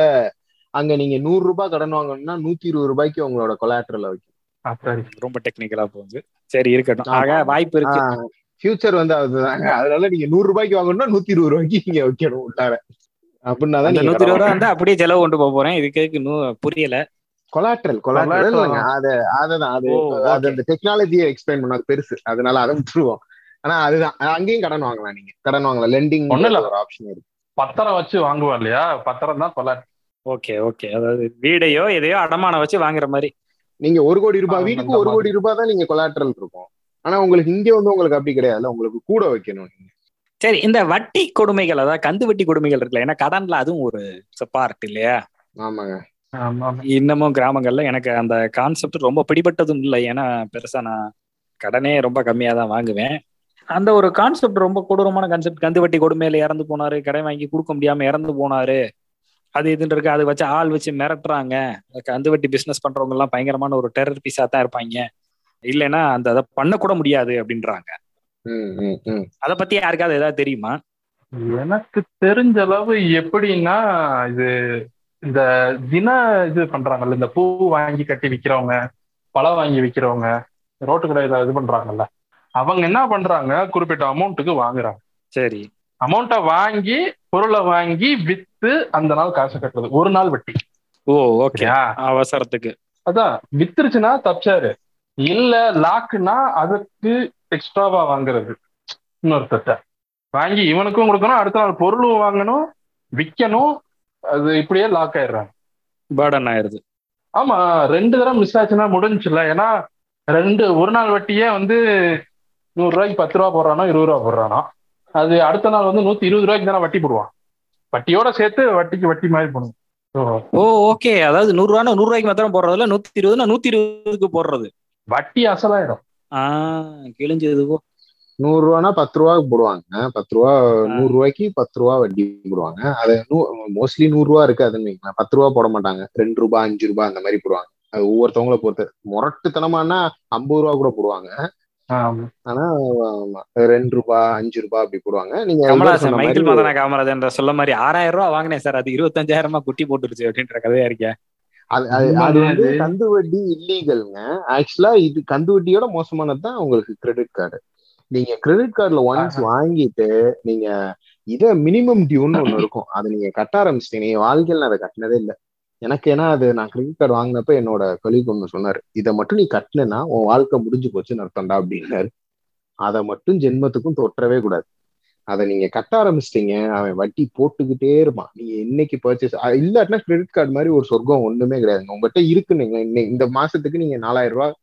Speaker 2: அங்க நீங்க நூறு ரூபாய் கடன் வாங்கணும்னா நூத்தி இருபது ரூபாய்க்கு உங்களோட கொலாட்ரல வைக்கும்
Speaker 3: ஆ, சரி
Speaker 1: ரொம்ப டெக்னிக்கலா போகுது. சரி இருக்கட்டும். ஆக வாய்ப்பு இருக்கு.
Speaker 2: ஃபியூச்சர் வந்து அதுதாங்க. அதனால நீங்க நூறு ரூபாய்க்கு வாங்கணும்னா நூத்தி இருபது ரூபாய்க்கு நீங்க வைக்கணும் உள்ளார. அப்படின்னா தான்
Speaker 1: நூத்தி இருபது ரூபா வந்து அப்படியே செலவு கொண்டு போக போறேன். இதுக்கு இன்னும் புரியல.
Speaker 2: கொலாட்ரல் கொலாட்ரல் அது அதுதான். அது அது. அந்த டெக்னாலஜியை எக்ஸ்பிளைன் பண்ண பெருசு. அதனால அதை விட்டுருவோம். ஆனா அதுதான். அங்கேயும் கடன் வாங்கலாம் நீங்க. கடன் வாங்கலாம். லெண்டிங்
Speaker 3: ஒண்ணும் இல்ல.
Speaker 2: ஒரு ஆப்ஷன் இருக்கு.
Speaker 3: பத்திரம் வச்சு வாங்குவோம் இல்லையா? பத்திரம் தான் கொலை
Speaker 1: ஓகே ஓகே. அதாவது வீடையோ எதையோ அடமானம் வச்சு வாங்குற மாதிரி.
Speaker 2: நீங்க ஒரு கோடி ரூபாய் வீட்டுக்கு ஒரு கோடி ரூபாய் தான் நீங்க கொலாட்ரல் இருக்கும். ஆனா உங்களுக்கு இங்க வந்து உங்களுக்கு அப்படி கிடையாதுல்ல உங்களுக்கு கூட வைக்கணும் நீங்க.
Speaker 1: சரி இந்த வட்டி கொடுமைகள் அதாவது கந்து வட்டி கொடுமைகள் இருக்குல்ல ஏன்னா கடன்ல அதுவும் ஒரு பார்ட் இல்லையா?
Speaker 2: ஆமாங்க.
Speaker 3: ஆமா, ஆமா.
Speaker 1: இன்னமும் கிராமங்கள்ல எனக்கு அந்த கான்செப்ட் ரொம்ப பிடிபட்டதும் இல்லை. ஏன்னா பெருசா நான் கடனே ரொம்ப கம்மியா தான் வாங்குவேன். அந்த ஒரு கான்செப்ட் ரொம்ப கொடூரமான கான்செப்ட் கந்து வட்டி கொடுமையில இறந்து போனாரு கடன் வாங்கி கொடுக்க முடியாம இறந்து போனாரு. அது இதுன்னு இருக்கு. அதை வச்சு ஆள் வச்சு மிரட்டுறாங்க. கந்து வட்டி பிசினஸ் பண்றவங்க எல்லாம் பயங்கரமான ஒரு டெரர் பீஸா தான் இருப்பாங்க. இல்லைன்னா அந்த அதை பண்ணக்கூட முடியாது அப்படின்றாங்க.
Speaker 2: ம், ம், ம்.
Speaker 1: அதை பத்தி யாருக்காவது ஏதாவது தெரியுமா?
Speaker 3: எனக்கு தெரிஞ்ச அளவு எப்படின்னா இது இந்த தின இது பண்றாங்கல்ல இந்த பூ வாங்கி கட்டி விக்கிறவங்க பழம் வாங்கி விக்கிறவங்க ரோட்டு கடையில இது பண்றாங்கல்ல அவங்க என்ன பண்றாங்க? குறிப்பிட்ட அமௌண்ட்டுக்கு வாங்குறாங்க.
Speaker 1: சரி.
Speaker 3: அமௌண்ட்டை வாங்கி பொருளை வாங்கி வித்து அந்த நாள் காசு கட்டுறது. ஒரு நாள் வட்டி.
Speaker 1: ஓ ஓகே அவசரத்துக்கு.
Speaker 3: அதான் வித்துருச்சுன்னா தப்பிச்சாரு. இல்ல லாக்குனா அதுக்கு எக்ஸ்ட்ராவா வாங்குறது. இன்னொருத்தட்ட வாங்கி இவனுக்கும் கொடுக்கணும் அடுத்த நாள் பொருளும் வாங்கணும் விற்கணும் அது இப்படியே லாக் ஆயிடுறாங்க.
Speaker 1: பேர்டன் ஆயிருது
Speaker 3: ஆமா ரெண்டு தடவை மிஸ் ஆச்சுன்னா முடிஞ்சுல ஏன்னா ரெண்டு ஒரு நாள் வட்டியே வந்து நூறு ரூபாய்க்கு பத்து ரூபா போடுறானோ இருபது ரூபா போடுறானோ. அது அடுத்த நாள் வந்து நூத்தி இருபது ரூபாய்க்கு தானே வட்டி போடுவான். வட்டியோட சேர்த்து வட்டிக்கு வட்டி மாதிரி போடணும் So,
Speaker 1: ஓ ஓகே அதாவது நூறு ரூபா நூறு ரூபாய்க்கு மாத்திரம் போடுறதுல நூத்தி இருபதுனா நூத்தி இருபதுக்கு போடுறது.
Speaker 3: வட்டி அசலாயிரும்.
Speaker 1: ஆஹ் கிழிஞ்சது போ.
Speaker 2: நூறு ரூபானா பத்து ரூபாய்க்கு போடுவாங்க. பத்து ரூபா நூறு ரூபாய்க்கு பத்து ரூபா வட்டி போடுவாங்க. அது மோஸ்ட்லி நூறு ரூபா இருக்காதுன்னு பத்து ரூபா போட மாட்டாங்க. ரெண்டு ரூபாய் அஞ்சு ரூபாய் அந்த மாதிரி போடுவாங்க. அது ஒவ்வொருத்தவங்கள பொறுத்து. முரட்டுத்தனமானா ஐம்பது ரூபா கூட போடுவாங்க. ஆனா ரெண்டு ரூபாய் அஞ்சு ரூபாய் அப்படி போடுவாங்க. நீங்க சொன்ன
Speaker 1: மைக்கேல் மதன காமராஜ் என்ற சொல்ல மாதிரி ஆறாயிரம் ரூபாய் வாங்கினேன் சார். அது இருபத்தஞ்சாயிரமா குட்டி போட்டுருச்சு அப்படின்ற கதையா இருக்கேன்
Speaker 2: அது அது வந்து. கந்து வட்டி இல்லீகல்ங்க ஆக்சுவலா இது கந்து வட்டியோட மோசமானது தான் உங்களுக்கு கிரெடிட் கார்டு நீங்க கிரெடிட் கார்டுல ஒன்ஸ் வாங்கிட்டு நீங்க இத மினிமம் டியூன்னு ஒண்ணு இருக்கும். அதை நீங்க கட்ட ஆரம்பிச்சிட்டீங்க. நீங்க வாழ்க்கையில நான் அதை கட்டினதே இல்லை. எனக்கு ஏன்னா அது நான் கிரெடிட் கார்டு வாங்கினப்ப என்னோட கொலீக் ஒன்று சொன்னார் இதை மட்டும் நீ கட்டினா உன் வாழ்க்கை முடிஞ்சு போச்சுன்னு அர்த்தம்டா அப்படின்னாரு. அதை மட்டும் ஜென்மத்துக்கும் தொற்றவே கூடாது. அதை நீங்க கட்ட ஆரம்பிச்சிட்டீங்க அவன் வட்டி போட்டுக்கிட்டே இருப்பான். நீங்க என்னைக்கு பர்ச்சேஸ் இல்லாட்டினா கிரெடிட் கார்டு மாதிரி ஒரு சொர்க்கம் ஒண்ணுமே கிடையாதுங்க. உங்ககிட்ட இருக்கு நீங்க இந்த மாசத்துக்கு நீங்க நாலாயிரம் ரூபாய்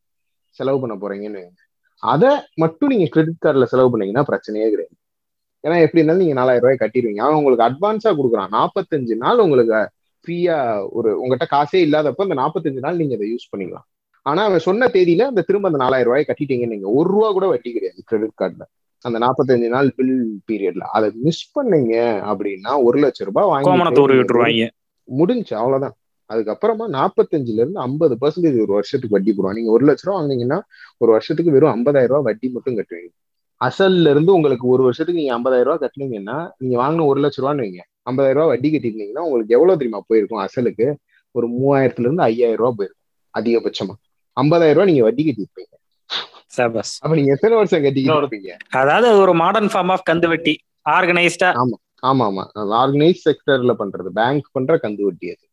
Speaker 2: செலவு பண்ண போறீங்கன்னு அதை மட்டும் நீங்க கிரெடிட் கார்டில் செலவு பண்ணீங்கன்னா பிரச்சனையே கிடையாது. ஏன்னா எப்படி இருந்தாலும் நீங்க நாலாயிரம் ரூபாய் கட்டிடுவீங்க. அவன் உங்களுக்கு அட்வான்ஸா கொடுக்குறான். நாற்பத்தஞ்சு நாள் உங்களுக்கு ஃப்ரீயா ஒரு உங்ககிட்ட காசே இல்லாதப்ப அந்த நாற்பத்தஞ்சு நாள் நீங்க அதை யூஸ் பண்ணிக்கலாம். ஆனா அவன் சொன்ன தேதியில அந்த திரும்ப அந்த நாலாயிரம் ரூபாய் கட்டிட்டீங்கன்னு நீங்க ஒரு ரூபா கூட வட்டி கிடையாது கிரெடிட் கார்டுல அந்த நாற்பத்தஞ்சு நாள் பில் பீரியட்ல அதை மிஸ் பண்ணீங்க அப்படின்னா ஒரு லட்சம் ரூபாய் வாங்கி
Speaker 1: விட்டுருவாங்க.
Speaker 2: முடிஞ்சு அவ்வளவுதான். அதுக்கப்புறமா நாற்பத்தஞ்சுல இருந்து ஐம்பது பர்சன்டேஜ் ஒரு வருஷத்துக்கு வட்டி போடுவாங்க. நீங்க ஒரு லட்ச ரூபா வாங்குனீங்கன்னா ஒரு வருஷத்துக்கு வெறும் ஐம்பதாயிரம் ரூபாய் வட்டி மட்டும் கட்டுவீங்க. அசல்ல இருந்து உங்களுக்கு ஒரு வருஷத்துக்கு நீங்க ஐம்பதாயிரம் ரூபாய் கட்டினீங்கன்னா நீங்க வாங்கின ஒரு லட்ச ரூபான்னு வைங்க. ஐம்பதாயிரம் ரூபாய் வட்டி கட்டிருந்தீங்கன்னா உங்களுக்கு எவ்வளவு தெரியுமா போயிருக்கும்? அசலுக்கு ஒரு மூவாயிரத்துல இருந்து ஐயாயிரம் ரூபாய் போயிருக்கும் அதிகபட்சமா. ஐம்பதாயிரம் ரூபாய் நீங்க வட்டி கட்டிருப்பீங்க அப்ப நீங்க எத்தனை வருஷம் கட்டிக்கிட்டு
Speaker 1: அதாவது அது ஒரு மாடர்ன் ஃபார்ம் ஆஃப் கந்து வெட்டி ஆர்கனைஸ்டா
Speaker 2: ஆமா ஆமா ஆர்கனைஸ் செக்டர்ல பண்றது பேங்க் பண்ற கந்து வட்டி அது.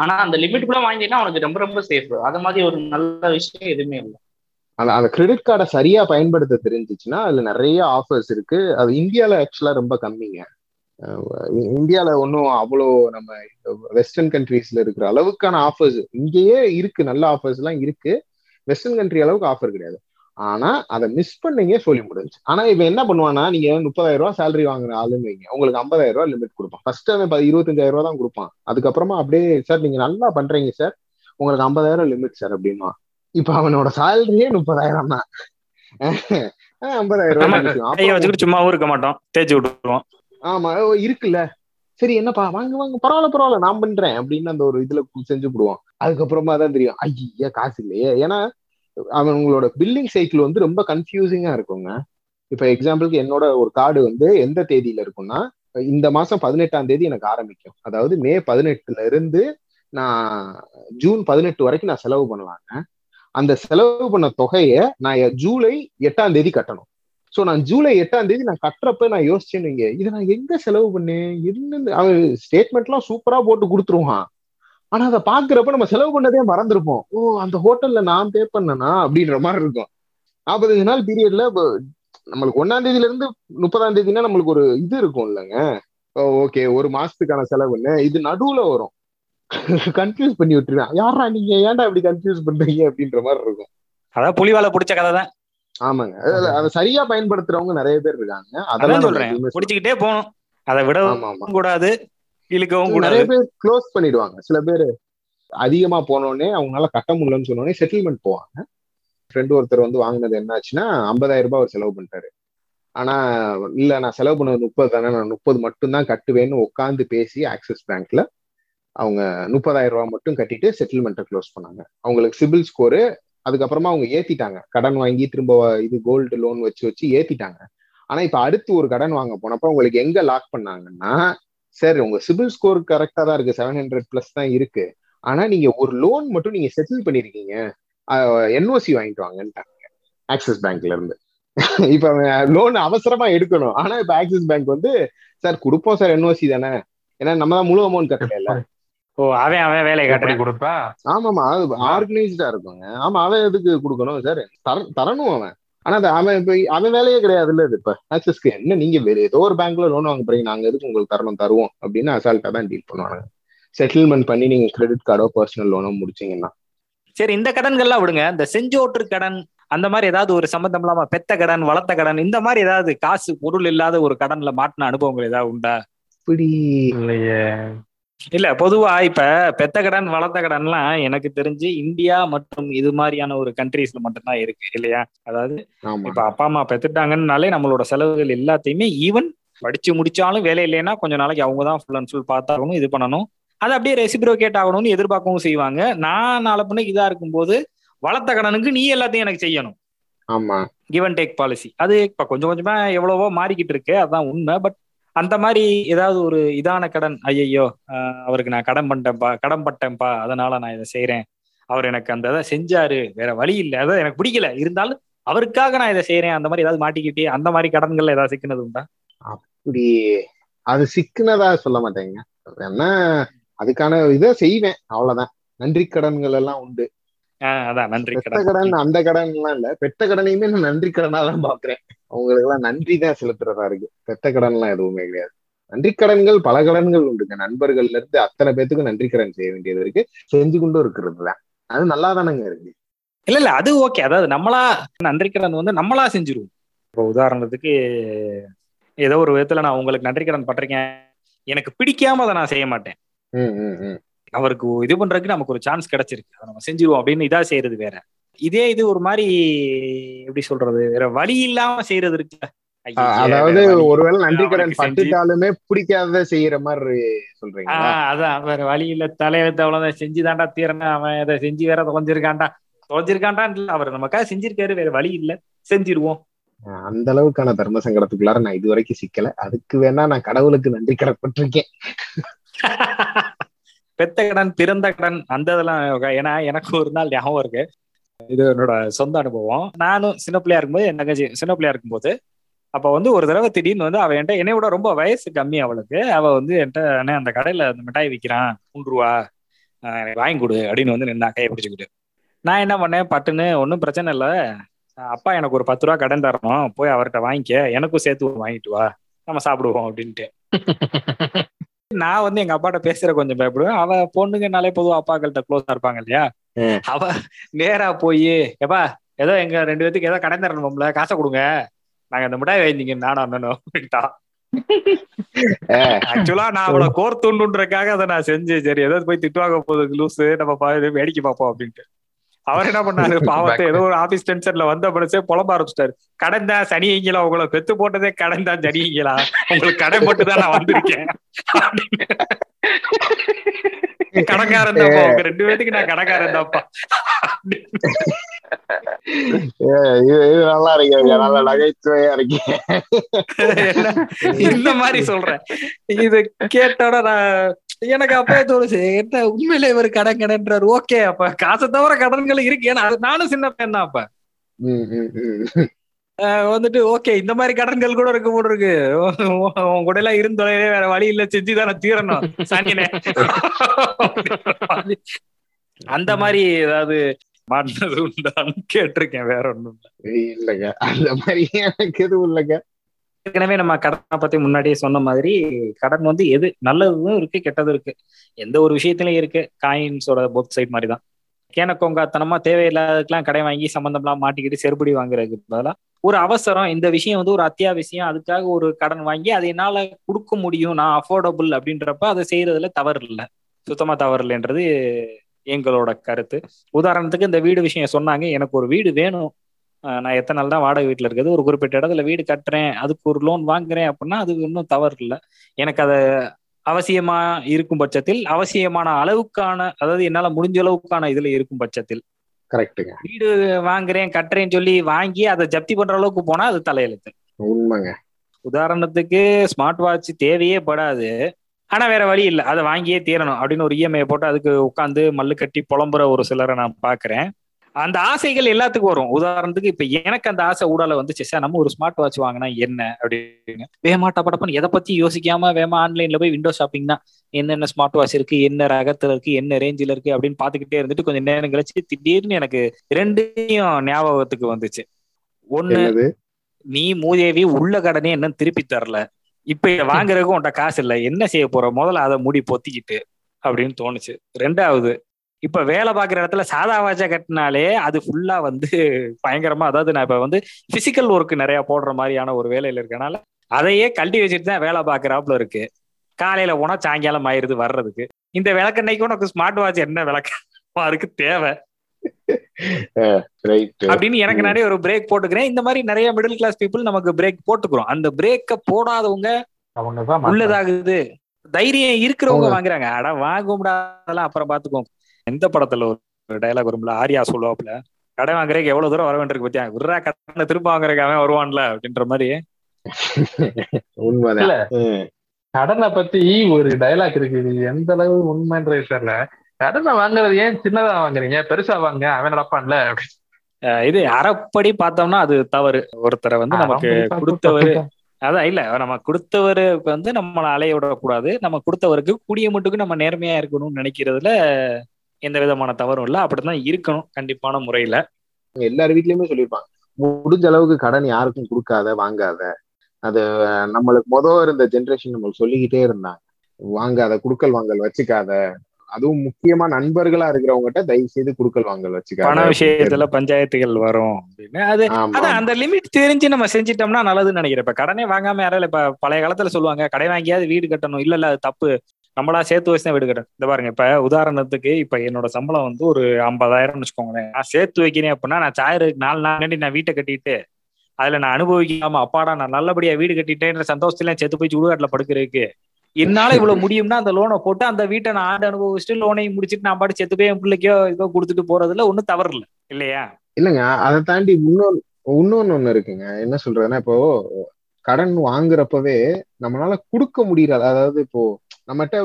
Speaker 4: ஆனா அந்த லிமிட் கூட வாங்கிட்டீங்கன்னா உனக்கு ரொம்ப ரொம்ப சேஃப் அது மாதிரி ஒரு நல்ல விஷயம் எதுவுமே இல்லை.
Speaker 2: அந்த அந்த கிரெடிட் கார்டை சரியா பயன்படுத்த தெரிஞ்சிச்சுன்னா அதுல நிறைய ஆஃபர்ஸ் இருக்கு. அது இந்தியால ஆக்சுவலா ரொம்ப கம்மிங்க. இந்தியால ஒன்றும் அவ்வளோ நம்ம வெஸ்டர்ன் கண்ட்ரீஸ்ல இருக்கிற அளவுக்கான ஆஃபர்ஸ் இங்கேயே இருக்கு. நல்ல ஆஃபர்ஸ் எல்லாம் இருக்கு. வெஸ்டர்ன் கண்ட்ரி அளவுக்கு ஆஃபர் கிடையாது. ஆனா அதை மிஸ் பண்ணீங்க சொல்லி முடிஞ்சு ஆனா இவன் என்ன பண்ணுவானா நீங்க முப்பதாயிரம் ரூபாய் சேலரி வாங்குற ஆளுன்னு வைங்க. உங்களுக்கு ஐம்பதாயிரம் ரூபாய் லிமிட் கொடுப்பான். ஃபர்ஸ்ட் அவன் இருபத்தஞ்சாயிரம் ரூபாய் தான் கொடுப்பான். அதுக்கப்புறமா அப்படியே சார் நீங்க நல்லா பண்றீங்க சார் உங்களுக்கு ஐம்பதாயிரம் லிமிட் சார் அப்படின்னா இப்ப அவனோட சேலரியே முப்பதாயிரம் தான். ஐம்பதாயிரம் ரூபாய்
Speaker 1: சும்மாவும் இருக்க மாட்டோம் தேய்ச்சி விட்டுருவோம்
Speaker 2: ஆமா இருக்குல்ல. சரி என்னப்பா வாங்க வாங்க பரவாயில்ல பரவாயில்ல நான் பண்றேன் அப்படின்னு அந்த ஒரு இதுல செஞ்சு விடுவான் அதுக்கப்புறமா தான் தெரியும் ஐயா காசு இல்லையே. ஏன்னா அவங்களோட பில்லிங் சைக்கிள் வந்து ரொம்ப கன்ஃபியூசிங்கா இருக்குங்க. இப்ப எக்ஸாம்பிளுக்கு என்னோட ஒரு கார்டு வந்து எந்த தேதியில இருக்கும்னா இந்த மாசம் பதினெட்டாம் தேதி எனக்கு ஆரம்பிக்கும். அதாவது மே பதினெட்டுல இருந்து நான் ஜூன் பதினெட்டு வரைக்கும் நான் செலவு பண்ணலாங்க. அந்த செலவு பண்ண தொகையை நான் ஜூலை எட்டாம் தேதி கட்டணும். சோ நான் ஜூலை எட்டாம் தேதி நான் கட்டுறப்ப நான் யோசிச்சேன் வைங்க, இதை நான் எங்க செலவு பண்ணேன்? என்னன்னு அவன் ஸ்டேட்மெண்ட் எல்லாம் சூப்பரா போட்டு கொடுத்துருவான். ஆனா அதை பாக்குறப்ப நம்ம செலவு பண்ணதே மறந்துருப்போம். ஓ அந்த ஹோட்டல்ல நான் பே பண்ணனா? அப்படின்ற மாதிரி இருக்கும். நாற்பத்தஞ்சு நாள் பீரியட்ல நம்மளுக்கு ஒன்னாம் தேதியில இருந்து முப்பதாம் தேதினா நம்மளுக்கு ஒரு இது இருக்கும் இல்லைங்க. ஓகே ஒரு மாசத்துக்கான செலவுன்னு. இது நடுவுல வரும். கன்ஃபியூஸ் பண்ணி விட்டுருவேன். யாரா நீங்க? ஏன்டா இப்படி கன்ஃபியூஸ் பண்றீங்க? அப்படின்ற மாதிரி இருக்கும்.
Speaker 1: அதான் புலிவால பிடிச்ச கதை தான்
Speaker 2: ஆமாங்க. அதை சரியா பயன்படுத்துறவங்க நிறைய பேர் இருக்காங்க.
Speaker 1: அதான் சொல்றேன். பிடிச்சிக்கிட்டே போகணும். அதை விடவும் கூடாது இழுக்கவும்
Speaker 2: நிறைய
Speaker 1: கூடாது.
Speaker 2: பேர் க்ளோஸ் பண்ணிடுவாங்க. சில பேர் அதிகமா போனோடனே அவங்களால கட்ட முடியலன்னு சொன்னோடனே செட்டில்மெண்ட் போவாங்க. ஃப்ரெண்டு ஒருத்தர் வந்து வாங்கினது என்னாச்சுன்னா ஐம்பதாயிரம் ரூபாய் அவர் செலவு பண்ணிட்டாரு. ஆனா இல்ல நான் செலவு பண்ணது முப்பது தானே நான் முப்பது மட்டும்தான் கட்டுவேன்னு உட்காந்து பேசி ஆக்சிஸ் பேங்க்ல அவங்க முப்பதாயிரம் ரூபாய் மட்டும் கட்டிட்டு செட்டில்மெண்ட்டை க்ளோஸ் பண்ணாங்க. அவங்களுக்கு சிபில் ஸ்கோரு அதுக்கப்புறமா அவங்க ஏத்திட்டாங்க. கடன் வாங்கி திரும்ப இது கோல்டு லோன் வச்சு வச்சு ஏத்திட்டாங்க. ஆனா இப்ப அடுத்து ஒரு கடன் வாங்க போனப்ப உங்களுக்கு எங்க லாக் பண்ணாங்கன்னா சார் உங்க சிபில் ஸ்கோர் கரெக்டா தான் இருக்கு. செவன் ஹண்ட்ரட் பிளஸ் தான் இருக்கு. ஆனா நீங்க ஒரு லோன் மட்டும் நீங்க செட்டில் பண்ணிருக்கீங்க. என்ஓசி வாங்கிட்டு வாங்கன்ட்டாங்க. ஆக்சிஸ் பேங்க்ல இருந்து. இப்ப லோன் அவசரமா எடுக்கணும். ஆனா இப்ப ஆக்சிஸ் பேங்க் வந்து சார் கொடுப்போம் சார் என்ஓசி தானே? ஏன்னா நம்ம தான் முழு அமௌண்ட் கட்டல
Speaker 1: ஓ அவன் அவன் வேலையை காட்டுறேன்.
Speaker 3: கொடுப்ப?
Speaker 2: ஆமாமா அது ஆர்கனைஸ்டா இருக்குங்க. ஆமா அவன் எதுக்கு கொடுக்கணும்? சார் தர தரணும் அவன். ஆனா அது அவன் இப்ப அவன் வேலையே கிடையாதுல்ல இது இப்ப. ஆக்சஸ்க்கு என்ன நீங்க வேற ஏதோ ஒரு பேங்க்ல லோன் வாங்க போறீங்க. நாங்க எதுக்கு உங்களுக்கு தரணும் தருவோம் அப்படின்னு அசால்ட்டா தான் டீல் பண்ணுவாங்க. செட்டில்மெண்ட் பண்ணி நீங்க கிரெடிட் கார்டோ பர்சனல் லோனோ முடிச்சீங்கன்னா.
Speaker 1: சரி இந்த கடன்கள்லாம் விடுங்க. இந்த செஞ்சோற்று கடன் அந்த மாதிரி ஏதாவது ஒரு சம்பந்தம் இல்லாம பெத்த கடன் வளர்த்த கடன் இந்த மாதிரி ஏதாவது காசு பொருள் இல்லாத ஒரு கடன்ல மாட்டின அனுபவங்கள் ஏதாவது உண்டா?
Speaker 2: இப்படி
Speaker 3: இல்லையே.
Speaker 1: இல்ல பொதுவா இப்ப பெத்த கடன் வளர்த்த கடன்லாம் எனக்கு தெரிஞ்சு இந்தியா மற்றும் இது மாதிரியான ஒரு கண்ட்ரீஸ்ல மட்டும்தான் இருக்கு இல்லையா? அதாவது இப்ப அப்பா அம்மா பெத்துட்டாங்கன்னாலே நம்மளோட செலவுகள் எல்லாத்தையுமே ஈவன் படிச்சு முடிச்சாலும் வேலை இல்லைன்னா கொஞ்ச நாளைக்கு அவங்க தான் ஃபுல் அண்ட் ஃபுல் பார்த்தாகணும் இது பண்ணணும். அது அப்படியே ரெசிப்ரோகேட் ஆகணும்னு எதிர்பார்க்கவும் செய்வாங்க. நான் நாளை பின்ன இதா இருக்கும்போது வளர்த்த கடனுக்கு நீ எல்லாத்தையும் எனக்கு செய்யணும்.
Speaker 2: ஆமா.
Speaker 1: கிவ் அண்ட் டேக் பாலிசி அது இப்ப கொஞ்சம் கொஞ்சமா எவ்வளவோ மாறிக்கிட்டு இருக்கு அதான் உண்மை. பட் அந்த மாதிரி ஏதாவது ஒரு இதான கடன் ஐயையோ ஆஹ் அவருக்கு நான் கடன் பண்ணிட்டேன்ப்பா கடன் பட்டேன்ப்பா அதனால நான் இதை செய்யறேன் அவர் எனக்கு அந்த இதை செஞ்சாரு வேற வழி இல்லை அதான் எனக்கு பிடிக்கல. இருந்தாலும் அவருக்காக நான் இதை செய்யறேன் அந்த மாதிரி ஏதாவது மாட்டிக்கிட்டே அந்த மாதிரி கடன்கள்ல ஏதாவது சிக்கினது உண்டா?
Speaker 2: அப்படி அது சிக்குனதா சொல்ல மாட்டேங்க. என்ன அதுக்கான இதை செய்வேன் அவ்வளவுதான். நன்றி கடன்கள் எல்லாம் உண்டு.
Speaker 1: அதான் நன்றி கடன்.
Speaker 2: அந்த கடன் எல்லாம் இல்ல. பெத்த கடனையுமே நான் நன்றி கடனா தான் பாக்குறேன். அவங்களுக்கு எல்லாம் நன்றி தான் செலுத்துறதா இருக்கு. பெத்த கடன் எல்லாம் எதுவுமே கிடையாது. நன்றி கடன்கள் பல கடன்கள் உண்டுங்க. நண்பர்கள்ல இருந்து அத்தனை பேத்துக்கும் நன்றி கடன் செய்ய வேண்டியது இருக்கு. செஞ்சு கொண்டும் இருக்கிறது தான். அது நல்லா தானங்க இருக்கு.
Speaker 1: இல்ல இல்ல அது ஓகே. அதாவது நம்மளா நன்றி கடன் வந்து நம்மளா செஞ்சிருவோம். இப்போ உதாரணத்துக்கு ஏதோ ஒரு விதத்துல நான் உங்களுக்கு நன்றி கடன் பட்டிருக்கேன். எனக்கு பிடிக்காம அதை நான் செய்ய மாட்டேன். அவருக்கு இது பண்றதுக்கு நமக்கு ஒரு சான்ஸ் கிடைச்சிருக்கு. அதை நம்ம செஞ்சிருவோம் அப்படின்னு இதா செய்யறது வேற. இதே இது ஒரு மாதிரி எப்படி சொல்றது வேற வழி இல்லாம செய்யறது இருக்குல்ல.
Speaker 2: அதாவது ஒருவேளை நன்றி கடன் பட்டுட்டாலுமே பிடிக்காத செய்யற மாதிரி சொல்றீங்களா?
Speaker 1: ஆஹ் அதான் வேற வழி இல்ல தலையெழுத்து அவ்வளவுதான். செஞ்சு தாண்டா தீரணும் அவன் இதை செஞ்சு வேற தொலைஞ்சிருக்கான்டா. தொலைஞ்சிருக்கான்டான் இல்ல அவர் நமக்காக செஞ்சிருக்காரு வேற வழி இல்ல. செஞ்சிருவோம்.
Speaker 2: அந்த அளவுக்கான தர்ம சங்கடத்துக்குள்ளார நான் இது வரைக்கும் சிக்கல. அதுக்கு வேணா நான் கடவுளுக்கு நன்றி கடப்பட்டிருக்கேன்
Speaker 1: பெத்த கடன் பிறந்த கடன் அந்த இதெல்லாம் ஏன்னா எனக்கு ஒரு நாள் ஞாபகம் இருக்கு. இது என்னோட சொந்த அனுபவம். நானும் சின்ன பிள்ளையா இருக்கும்போது என் தங்கச்சி சின்ன பிள்ளையா இருக்கும்போது அப்ப வந்து ஒரு தடவை திடீர்னு வந்து அவ என்கிட்ட என்னை விட ரொம்ப வயசு கம்மி அவளுக்கு. அவ வந்து என்கிட்ட அண்ணே அந்த கடையில அந்த மிட்டாய் விற்கிறான் மூன்று ரூபா. எனக்கு வாங்கி கொடு அப்படின்னு வந்து நின்னா கையை பிடிச்சிக்கிட்டு நான் என்ன பண்ணேன்? பட்டுன்னு ஒன்றும் பிரச்சனை இல்லை. அப்பா எனக்கு ஒரு பத்து ரூபா கடன் தரணும். போய் அவர்கிட்ட வாங்கிக்க. எனக்கும் சேர்த்து ஒரு வாங்கிட்டு வா. நம்ம சாப்பிடுவோம் அப்படின்ட்டு. நான் வந்து எங்க அப்பாட்ட பேசுற கொஞ்சம் பயப்படுவேன். அவ பொண்ணுங்கனாலே பொதுவா அப்பாக்கள்கிட்ட க்ளோஸா இருப்பாங்க இல்லையா. அவ நேரா போய் எப்பா ஏதோ எங்க ரெண்டு பேத்துக்கு ஏதோ கடன் தரணும்ல காசை கொடுங்க. நாங்க இந்த மிட்டாய் வைந்தீங்க நானும் அண்ணனும் அப்படின்ட்டா ஆக்சுவலா நான் அவளை கோர்த்துண்டுன்றக்காக அதை நான் செஞ்சேன். சரி ஏதாவது போய் திட்டுவாங்க போகுது லூசு. நம்ம வேடிக்கை பார்ப்போம் அப்படின்ட்டு. அவர் என்ன பண்ணாரு? பாவத்தை ஏதோ ஒரு ஆபீஸ் டென்ஷன்ல வந்த படச்சே புலம்ப ஆரம்பிச்சிட்டாரு. கடன் தான் சனிங்களா உங்களை பெத்து போட்டதே கடன் தான் சனிங்களா உங்களுக்கு கடன் போட்டு தான் நான் வந்திருக்கேன். கடன்காரன் தான்ப்பா. உங்க ரெண்டு பேத்துக்கு நான் கடன்காரன் தான்ப்பா.
Speaker 2: இது நல்லா இருக்கீங்க நல்ல நகைச்சுவையா இருக்கீங்க
Speaker 1: இந்த மாதிரி சொல்றேன். இது கேட்டோட நான் எனக்கு அப்பவே தோணுச்சு என்ன உண்மையிலே இவர் கடன் கடன்றாரு. ஓகே அப்ப காசை தவிர கடன்கள் இருக்கு. ஏன்னா அது நானும் சின்ன பையன் தான் அப்ப. வந்துட்டு ஓகே இந்த மாதிரி கடன்கள் கூட இருக்கு போல இருக்கு. உன் கூட எல்லாம் இருந்தொலையே வேற வழி இல்ல செஞ்சு தானே தீரணும் சனினே அந்த மாதிரி ஏதாவது மாட்டினது உண்டான்னு கேட்டிருக்கேன் வேற ஒண்ணும் இல்ல.
Speaker 2: இல்லைங்க. அந்த மாதிரி எனக்கு எதுவும் இல்லைங்க.
Speaker 1: ஏற்கனவே நம்ம கடனை பத்தி முன்னாடியே சொன்ன மாதிரி கடன் வந்து எது நல்லதும் இருக்கு கெட்டதும் இருக்கு. எந்த ஒரு விஷயத்திலயும் இருக்கு. காயின்ஸோட போத் சைட் மாதிரி தான் கேனக்கோங்காத்தனமா தேவையில்லாததுக்கெல்லாம் கடை வாங்கி சம்பந்தம்லாம் மாட்டிக்கிட்டு செருப்படி வாங்குறதுக்கு பதிலா ஒரு அவசரம் இந்த விஷயம் வந்து ஒரு அத்தியாவசியம் அதுக்காக ஒரு கடன் வாங்கி அது என்னால கொடுக்க முடியும் நான் அஃபோர்டபுள் அப்படின்றப்ப அதை செய்யறதுல தவறு இல்லை. சுத்தமா தவறு இல்லைன்றது எங்களோட கருத்து. உதாரணத்துக்கு இந்த வீடு விஷயம் சொன்னாங்க எனக்கு ஒரு வீடு வேணும். நான் எத்தனை நாள் தான் வாடகை வீட்டில் இருக்குது ஒரு குறிப்பிட்ட இடத்துல வீடு கட்டுறேன் அதுக்கு ஒரு லோன் வாங்குறேன் அப்படின்னா அது இன்னும் தவறு இல்லை. எனக்கு அதை அவசியமா இருக்கும் பட்சத்தில் அவசியமான அளவுக்கான அதாவது என்னால முடிஞ்ச அளவுக்கான இதுல இருக்கும் பட்சத்தில்.
Speaker 2: கரெக்டுங்க
Speaker 1: வீடு வாங்குறேன் கட்டுறேன்னு சொல்லி வாங்கி அதை ஜப்தி பண்ற அளவுக்கு போனா அது தலையெழுத்து.
Speaker 2: உண்மைங்க.
Speaker 1: உதாரணத்துக்கு ஸ்மார்ட் வாட்ச் தேவையே படாது. ஆனா வேற வழி இல்லை. அதை வாங்கியே தீரணும் அப்படின்னு ஒரு இஎம்ஐ போட்டு அதுக்கு உட்காந்து மல்லு கட்டி புலம்புற ஒரு சிலரை நான் பாக்குறேன். அந்த ஆசைகள் எல்லாத்துக்கும் வரும். உதாரணத்துக்கு இப்ப எனக்கு அந்த ஆசை ஊடால வந்துச்சு. சார் நம்ம ஒரு ஸ்மார்ட் வாட்ச் வாங்கினா என்ன அப்படின்னு. வேமா டப்படப்பன்னு எதை பத்தி யோசிக்காம வேமா ஆன்லைன்ல போய் விண்டோ ஷாப்பிங் தான் என்னென்ன ஸ்மார்ட் வாட்ச் இருக்கு என்ன ரகத்துல இருக்கு என்ன ரேஞ்சில் இருக்கு அப்படின்னு பாத்துக்கிட்டே இருந்துட்டு கொஞ்சம் நேரம் கழிச்சு திடீர்னு எனக்கு ரெண்டையும் ஞாபகத்துக்கு வந்துச்சு. ஒண்ணு நீ மூதேவி உள்ள கடனே இன்னும் திருப்பி தரல. இப்ப இத வாங்குறதுக்கும் உன்ட்ட காசு இல்ல. என்ன செய்ய போற? முதல்ல அதை முடி பொத்திக்கிட்டு அப்படின்னு தோணுச்சு. ரெண்டாவது இப்ப வேலை பார்க்குற இடத்துல சாதா வாட்சா கட்டினாலே அது ஃபுல்லா வந்து பயங்கரமா அதாவது நான் இப்ப வந்து பிசிக்கல் ஒர்க் நிறைய போடுற மாதிரியான ஒரு வேலையில இருக்கனால அதையே கழட்டி வச்சுட்டு தான் வேலை பார்க்குறாப்புல இருக்கு. காலையில போனா சாயங்காலம் ஆயிருது வர்றதுக்கு. இந்த விளக்கெண்ணைக்கு உனக்கு ஸ்மார்ட் வாட்ச் என்ன விளக்கம் அதுக்கு தேவை? அப்படின்னு எனக்கு நிறைய ஒரு பிரேக் போட்டுக்கிறேன். இந்த மாதிரி நிறைய மிடில் கிளாஸ் பீப்புள் நமக்கு பிரேக் போட்டுக்கிறோம். அந்த பிரேக்க போடாதவங்க
Speaker 3: அவங்கதான்
Speaker 1: உள்ளதாகுது. தைரியம் இருக்கிறவங்க வாங்குறாங்க. அட வாங்க முடியாதெல்லாம் அப்புறம் பாத்துக்கோ எந்த படத்துல ஒரு டயலாக் வரும்ல? ஆர்யா சொல்லுவாப்புல கடை வாங்குறதுக்கு எவ்வளவு தூரம் வர வேண்டியிருக்கு பத்தியா? விட்றா கடனை திரும்ப வாங்குறதுக்கு அவன் வருவான்ல? அப்படின்ற மாதிரி.
Speaker 2: உண்மைதான்.
Speaker 3: கடனை பத்தி ஒரு டயலாக் இருக்கு. இது எந்த அளவு உண்மைன்றது தெரியல. கடனை வாங்குறது ஏன் சின்னதா வாங்குறீங்க? பெருசா வாங்க அவன் நடப்பான்ல?
Speaker 1: இது அறப்படி பார்த்தோம்னா அது தவறு. ஒருத்தரை வந்து நமக்கு கொடுத்தவரு அதான் இல்ல. நம்ம கொடுத்தவருக்கு வந்து நம்மளை அலைய விடக்கூடாது. நம்ம கொடுத்தவருக்கு கூடிய மட்டுக்கு நம்ம நேர்மையா இருக்கணும்னு நினைக்கிறதுல எந்த விதமான தவறும் இல்லை. அப்படித்தான் இருக்கணும் கண்டிப்பான முறையில.
Speaker 2: எல்லார் வீட்லயுமே சொல்லியிருப்பாங்க முடிஞ்ச அளவுக்கு கடன் யாருக்கும் கொடுக்காத வாங்காத. அது நம்மளுக்கு மொதல் இருந்த ஜென்ரேஷன் நம்மளுக்கு சொல்லிக்கிட்டே இருந்தாங்க. வாங்காத குடுக்கல் வாங்கல் வச்சுக்காத. அதுவும் முக்கியமா நண்பர்களா இருக்கிறவங்ககிட்ட தயவு செய்து குடுக்கல் வாங்கல் வச்சுக்காத.
Speaker 1: பண விஷயத்துல பஞ்சாயத்துகள் வரும் அப்படின்னு. அது அதான் அந்த லிமிட் தெரிஞ்சு நம்ம செஞ்சிட்டோம்னா நல்லதுன்னு நினைக்கிறேன். இப்ப கடனே வாங்காம யாரால இப்ப பழைய காலத்துல சொல்லுவாங்க கடை வாங்கியாவது வீடு கட்டணும். இல்ல இல்ல அது தப்பு. நம்மளா சேர்த்து வச்சு தான் வீடு கட்டணும் இந்த பாருங்க இப்ப உதாரணத்துக்கு இப்ப என்னோட சம்பளம் வந்து ஒரு ஐம்பதாயிரம்னு வச்சுக்கோங்களேன். நான் சேர்த்து வைக்கிறேன் அப்படின்னா நான் சாயருக்கு நாலு நாள் முன்னாடி நான் வீட்டை கட்டிட்டு அதுல நான் அனுபவிக்காம அப்பாடா நான் நல்லபடியா வீடு கட்டிட்டேன்ற சந்தோஷத்துல சேர்த்து போய் சுடுகாட்டுல படுக்கிறதுக்கு என்னால இவ்வளவு முடியும்னா அந்த லோனை போட்டு அந்த வீட்டை நான் ஆண்டு அனுபவிச்சுட்டு லோனையும் முடிச்சிட்டு நான் பாட்டு செத்து போய் என் பிள்ளைக்கோ இதோ கொடுத்துட்டு போறதுல ஒண்ணும் தவறு இல்ல இல்லையா?
Speaker 2: இல்லைங்க அதை தாண்டி இன்னொன்னு இன்னொன்னு ஒண்ணு இருக்குங்க. என்ன சொல்றதுன்னா இப்போ கடன் வாங்குறப்பவே நம்மளால கொடுக்க முடியறது அதாவது இப்போ நம்மகிட்ட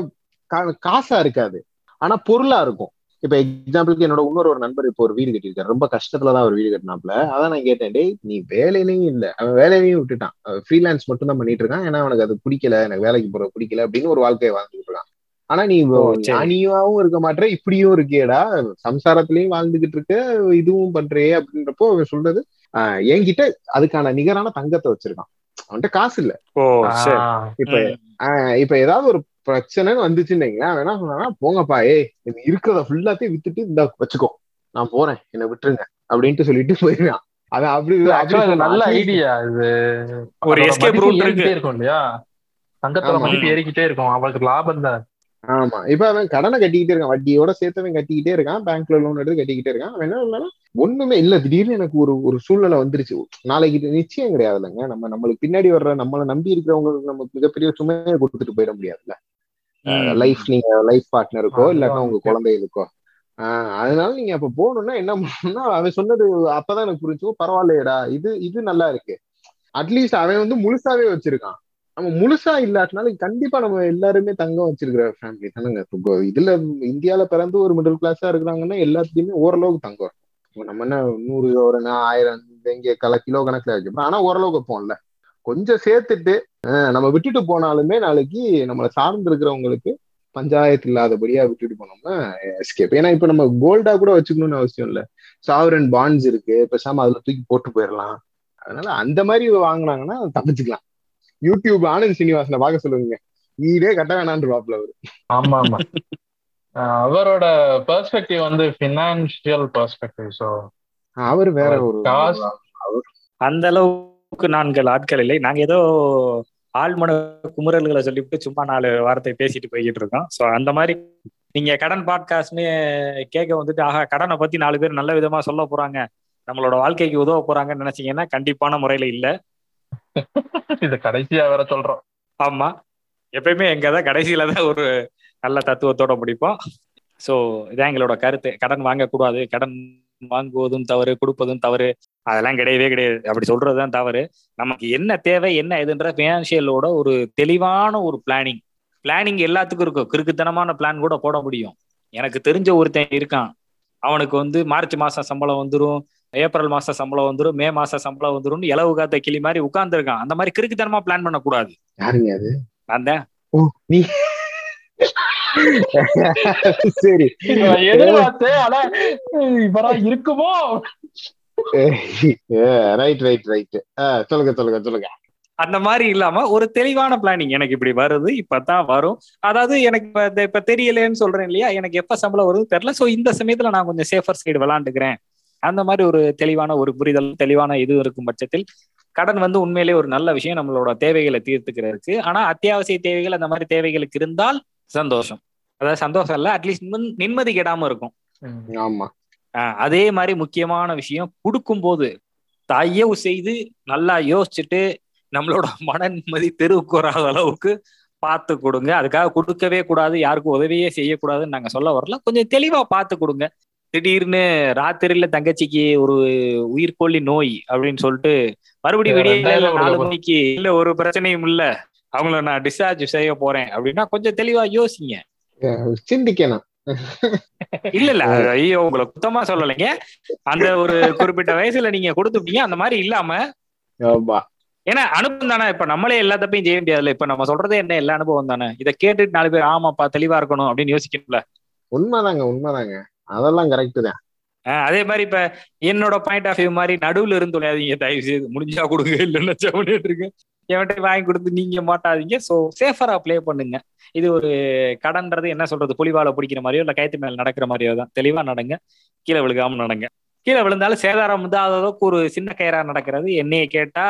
Speaker 2: காசா இருக்காது. ஆனா பொருளா இருக்கும். இப்ப எக்ஸாம்பிளுக்கு என்னோட இன்னொரு ஒரு நண்பர் இப்போ ஒரு வீடு கட்டியிருக்காரு. ரொம்ப கஷ்டத்துலதான் ஒரு வீடு கட்டினாப்ல அதான் நான் கேட்டேன் டேய் நீ வேலையிலையும் இல்ல. அவன் வேலையிலையும் விட்டுட்டான். ஃப்ரீலான்ஸ் மட்டும் தான் பண்ணிட்டு இருக்கான். ஏன்னா அவனுக்கு அது பிடிக்கல. எனக்கு வேலைக்கு போற பிடிக்கல. அப்படின்னு ஒரு வாழ்க்கையை வாழ்ந்துட்டு இருக்கான் ஆனா நீ. ஞானியாவும் இருக்க மாட்டே. இப்படியும் இருக்கியேடா. சம்சாரத்திலயும் வாழ்ந்துகிட்டு இருக்க. இதுவும் பண்றியே அப்படின்றப்போ அவன் சொல்றது என்கிட்ட அதுக்கான நிகரான தங்கத்தை வச்சிருக்கான். அவன்கிட்ட காசு இல்ல
Speaker 1: ஓ சரி.
Speaker 3: ஆஹ்
Speaker 2: இப்ப இப்ப ஏதாவது ஒரு பிரச்சனைன்னு வந்துச்சுன்னு அவன் என்ன சொன்னானா போங்கப்பா ஏய் இது இருக்கிறத ஃபுல்லாத்தையும் வித்துட்டு இந்த வச்சுக்கோ. நான் போறேன் என்னை விட்டுருங்க அப்படின்ட்டு சொல்லிட்டு போயிருக்கான். அவன் அப்படி
Speaker 3: நல்ல. ஐடியா இது.
Speaker 1: ஒரு இருக்கு.
Speaker 3: இருக்கும் இல்லையா? தங்கத்தோட
Speaker 2: ஆமா.
Speaker 3: மதிப்பு ஏறிக்கிட்டே இருக்கும். அவளுக்கு லாபம் தான்.
Speaker 2: ஆமா. இப்ப அவன் கடனை கட்டிக்கிட்டே இருக்கான். வட்டியோட சேர்த்தவன் கட்டிக்கிட்டே இருக்கான். பேங்க்ல லோன் எடுத்து கட்டிக்கிட்டே இருக்கான். அவன் என்ன பண்ணாலும் ஒண்ணுமே இல்ல. திடீர்னு எனக்கு ஒரு ஒரு சூழ்நிலை வந்துருச்சு. நாளைக்கு நிச்சயம் கிடையாது இல்லைங்க நம்ம நம்மளுக்கு பின்னாடி வர்ற நம்மளை நம்பி இருக்கிறவங்களுக்கு நம்ம மிகப்பெரிய சுமையை கொடுத்துட்டு போயிட முடியாதுல்ல. லைஃப் நீங்க லைஃப் பார்ட்னருக்கோ இல்லாட்டா உங்க. குழந்தைகளுக்கோ. ஆஹ் அதனால நீங்க அப்ப போகணும்னா என்ன பண்ணணும்னா அவன் சொன்னது அப்பதான் எனக்கு புரிஞ்சு பரவாயில்லையடா. இது இது நல்லா இருக்கு. அட்லீஸ்ட் அவன் வந்து முழுசாவே வச்சிருக்கான். நம்ம முழுசா இல்லாட்டினாலும் கண்டிப்பா நம்ம எல்லாருமே தங்கம் வச்சிருக்கிற ஃபேமிலி தானங்க. இப்போ இதுல இந்தியால பிறந்து ஒரு மிடில் கிளாஸா இருக்கிறாங்கன்னா எல்லாத்துலயுமே ஓரளவுக்கு தங்கம் நம்ம என்ன நூறு ஒரு ஆயிரம் இங்க கல கிலோ கணக்குல வச்சுப்போம் ஆனா ஓரளவுக்கு வைப்போம்ல. கொஞ்சம் சேர்த்துட்டு நம்ம விட்டுட்டு போனாலுமே நாளைக்கு நம்மளை சார்ந்து இருக்கிறவங்களுக்கு பஞ்சாயத்து இல்லாதபடியா விட்டுட்டு போனோம்னா எஸ்கேப் ஏன்னா இப்ப நம்ம கோல்டா கூட வச்சுக்கணும்னு அவசியம் இல்ல. சாவரன் பாண்ட்ஸ் இருக்கு. பேசாம அதுல தூக்கி போட்டு போயிடலாம் அதனால அந்த மாதிரி வாங்குனாங்கன்னா தப்பிச்சுக்கலாம். யூடியூப் ஆனந்த் சீனிவாசனை பார்க்க சொல்லுங்க வீடே கட்ட வேணான்னு பாப்புல அவரு.
Speaker 3: ஆமா ஆமா ஆஹ் அவரோட பெர்ஸ்பெக்டிவ் வந்து பினான்சியல் பெர்ஸ்பெக்டிவ் ஸோ
Speaker 2: அவர் வேற ஒரு
Speaker 3: காசு
Speaker 1: அந்த அளவுக்கு நான்கள் ஆட்கள் இல்லை. நாங்க ஏதோ ஆழ்மன குமுறல்களை சொல்லிவிட்டு சும்மா நாலு வார்த்தை பேசிட்டு போய்கிட்டு இருக்கோம். சோ அந்த மாதிரி நீங்க கடன் பாட்காஸ்ட்னு கேட்க வந்துட்டு ஆஹா கடனை பத்தி நாலு பேர் நல்ல விதமா சொல்ல போறாங்க. நம்மளோட வாழ்க்கைக்கு உதவ போறாங்கன்னு நினைச்சீங்கன்னா கண்டிப்பான முறையில இல்ல.
Speaker 3: இது கடைசியா வேற சொல்றோம்.
Speaker 1: ஆமா. எப்பயுமே எங்க கடைசியில தான் ஒரு நல்ல தத்துவத்தோட முடிப்போம். சோ இதான் எங்களோட கருத்து. கடன் வாங்கக்கூடாது. கடன் வாங்குவதும் தவறு கொடுப்பதும் தவறு. அதெல்லாம் கிடையவே கிடையாது. அப்படி சொல்றதுதான் தவறு. நமக்கு என்ன தேவை என்ன இதுன்ற பினான்சியலோட ஒரு தெளிவான ஒரு பிளானிங் பிளானிங் எல்லாத்துக்கும் இருக்கும். கிறுக்குத்தனமான பிளான் கூட போட முடியும். எனக்கு தெரிஞ்ச ஒருத்தன் இருக்கான். அவனுக்கு வந்து மார்ச் மாசம் சம்பளம் வந்துடும் ஏப்ரல் மாசம் சம்பளம் வந்துரும் மே மாசம் சம்பளம் வந்துரும் இலவு காத்த கிளி மாதிரி உட்கார்ந்துருக்கான். அந்த மாதிரி கிறுக்குத்தனமா பிளான் பண்ணக்கூடாது.
Speaker 2: யாருங்க அது?
Speaker 1: நான் தான்.
Speaker 2: ஓ நீ. சரி.
Speaker 3: இருக்குமோ?
Speaker 2: ரைட் ரைட் ரைட் சொல்லுங்க சொல்லுங்க சொல்லுங்க.
Speaker 1: அந்த மாதிரி இல்லாம ஒரு தெளிவான பிளானிங் எனக்கு இப்படி வருது இப்பதான் வரும். அதாவது எனக்கு இப்ப இப்ப தெரியலன்னு சொல்றேன் இல்லையா? எனக்கு எப்ப சம்பளம் வருது தெரியல. சோ இந்த சமயத்துல நான் கொஞ்சம் சேஃபர் சைடு விளாண்டுக்கிறேன். அந்த மாதிரி ஒரு தெளிவான ஒரு புரிதல் தெளிவான இது இருக்கும் பட்சத்தில் கடன் வந்து உண்மையிலேயே ஒரு நல்ல விஷயம் நம்மளோட தேவைகளை தீர்த்துக்கிறதுக்கு. ஆனா அத்தியாவசிய தேவைகள் அந்த மாதிரி தேவைகளுக்கு இருந்தால் சந்தோஷம். அதாவது சந்தோஷம் இல்ல அட்லீஸ்ட் நிம்மதி கெடாம இருக்கும்.
Speaker 2: ஆமா.
Speaker 1: ஆஹ் அதே மாதிரி முக்கியமான விஷயம் கொடுக்கும்போது தயவு செய்து நல்லா யோசிச்சுட்டு நம்மளோட மன நிம்மதி தெருவுக்கு வராத அளவுக்கு பார்த்து கொடுங்க. அதுக்காக கொடுக்கவே கூடாது யாருக்கும் உதவியே செய்யக்கூடாதுன்னு நாங்க சொல்ல வரல. கொஞ்சம் தெளிவா பார்த்து கொடுங்க. திடீர்னு ராத்திரியில தங்கச்சிக்கு ஒரு உயிர்கொல்லி நோய் அப்படின்னு சொல்லிட்டு மறுபடியும் நாலு மணிக்கு இல்ல ஒரு பிரச்சனையும் இல்ல. அவங்கள நான் டிஸ்சார்ஜ் செய்ய போறேன் அப்படின்னா கொஞ்சம் தெளிவா யோசிங்க.
Speaker 2: சிந்திக்கணும்.
Speaker 1: இல்ல இல்ல. ஐயோ உங்களை குத்தமா சொல்லலைங்க. அந்த ஒரு குறிப்பிட்ட வயசுல நீங்க கொடுத்துட்டீங்க அந்த மாதிரி இல்லாம ஏன்னா அனுபவம் தானே. இப்ப நம்மளே எல்லா தப்பையும் செய்ய முடியாதுல்ல இப்ப நம்ம சொல்றதே என்ன? எல்லா அனுபவம் தானே. இதை கேட்டுட்டு நாலு பேர் ஆமாப்பா தெளிவா இருக்கணும் அப்படின்னு யோசிக்கணும்ல.
Speaker 2: உண்மைதாங்க உண்மைதாங்க. அதெல்லாம் கரெக்ட் தான்.
Speaker 1: அதே மாதிரி இப்ப என்னோட பாயிண்ட் ஆஃப் வியூ மாதிரி நடுவுல இருந்து தொலையாதீங்க. தயவு செய்து முடிஞ்சா கொடுங்க இல்லைன்னா செவனிட்டு இருக்கு என்கிட்ட வாங்கி கொடுத்து நீங்க மாட்டாதீங்க. சோ சேஃபரா ப்ளே பண்ணுங்க. இது ஒரு கடன்றது என்ன சொல்றது? புலிவாலை பிடிக்கிற மாதிரியோ இல்ல கயத்து மேல நடக்கிற மாதிரியோ தான். தெளிவா நடங்க. கீழே விழுகாம நடங்க. கீழே விழுந்தாலும் சேதாரம் வந்து அளவுக்கு ஒரு சின்ன கயிறா நடக்கிறது. என்னைய கேட்டா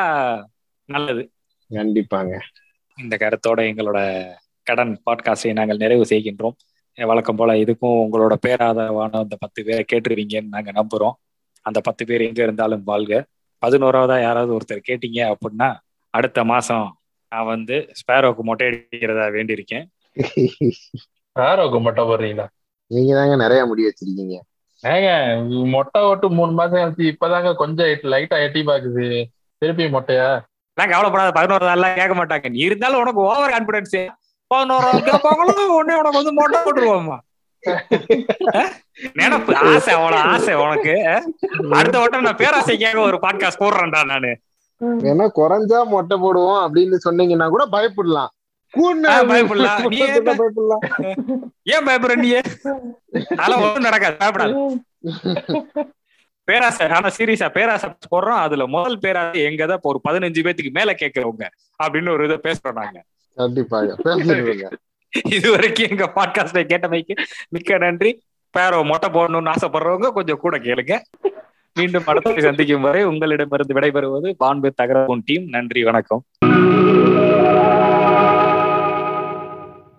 Speaker 1: நல்லது.
Speaker 2: கண்டிப்பாங்க.
Speaker 1: இந்த கருத்தோட எங்களோட கடன் பாட்காஸ்டை நாங்கள் நிறைவு செய்கின்றோம். வழக்கம் போல இதுக்கும் உங்களோட பேராதவான அந்த பத்து பேரை கேட்டுருவீங்கன்னு நாங்க நம்புறோம். அந்த பத்து பேர் எங்க இருந்தாலும் வாழ்க. பதினோராவதா யாராவது ஒருத்தர் கேட்டீங்க அப்படின்னா அடுத்த மாசம் நான் வந்து ஸ்பேரோக்கு மொட்டை அடிக்கிறதா வேண்டியிருக்கேன்.
Speaker 3: ஆரோக்கியம் மட்டும் போடுறீங்களா?
Speaker 2: நீங்க தாங்க நிறைய முடி வச்சிருக்கீங்க.
Speaker 3: ஏங்க மொட்டை ஓட்டு மூணு மாசம் கழிச்சு இப்பதாங்க கொஞ்சம் லைட்டா எட்டி பாக்குது திருப்பி மொட்டையா?
Speaker 1: எல்லாம் கவலைப்படாத பதினோரு நாள்லாம் கேட்க மாட்டாங்க. நீ இருந்தாலும் உனக்கு ஓவர் கான்பிடன்ஸ் பதினோரு கேட்பாங்களோ உடனே உனக்கு வந்து மொட்டை போட்டுருவோம்மா? நினப்பு ஆசை அவ்வளவு ஆசை உனக்கு? அடுத்த வட்டம் நான் பேராசைக்காக ஒரு பாட்காஸ்ட் போடுறேன்டா நானு.
Speaker 2: ஏன்னா குறைஞ்சா மொட்டை போடுவோம் அப்படின்னு சொன்னீங்கன்னா கூட பயப்படலாம்.
Speaker 1: பயப்படலாம். ஏன் பயப்படுற நீ? அதெல்லாம் ஒண்ணும் நடக்காது பயப்படாது. பேராசை ஆனா சீரியஸா பேராசை போடுறோம். அதுல முதல் பேராசை எங்கதான் ஒரு பதினஞ்சு பேத்துக்கு மேல கேக்குறவங்க அப்படின்னு ஒரு இதை பேசுறோம் நாங்க.
Speaker 2: கண்டிப்பாக
Speaker 1: இது வரைக்கும் எங்க பாட்காஸ்டை கேட்டமைக்கு மிக்க நன்றி. பேரோ மொட்டை போடணும்னு ஆசைப்படுறவங்க கொஞ்சம் கூட கேளுங்க. மீண்டும் படத்தை சந்திக்கும் வரை உங்களிடமிருந்து விடைபெறுவது பான்பு தகரவும் டீம். நன்றி வணக்கம்.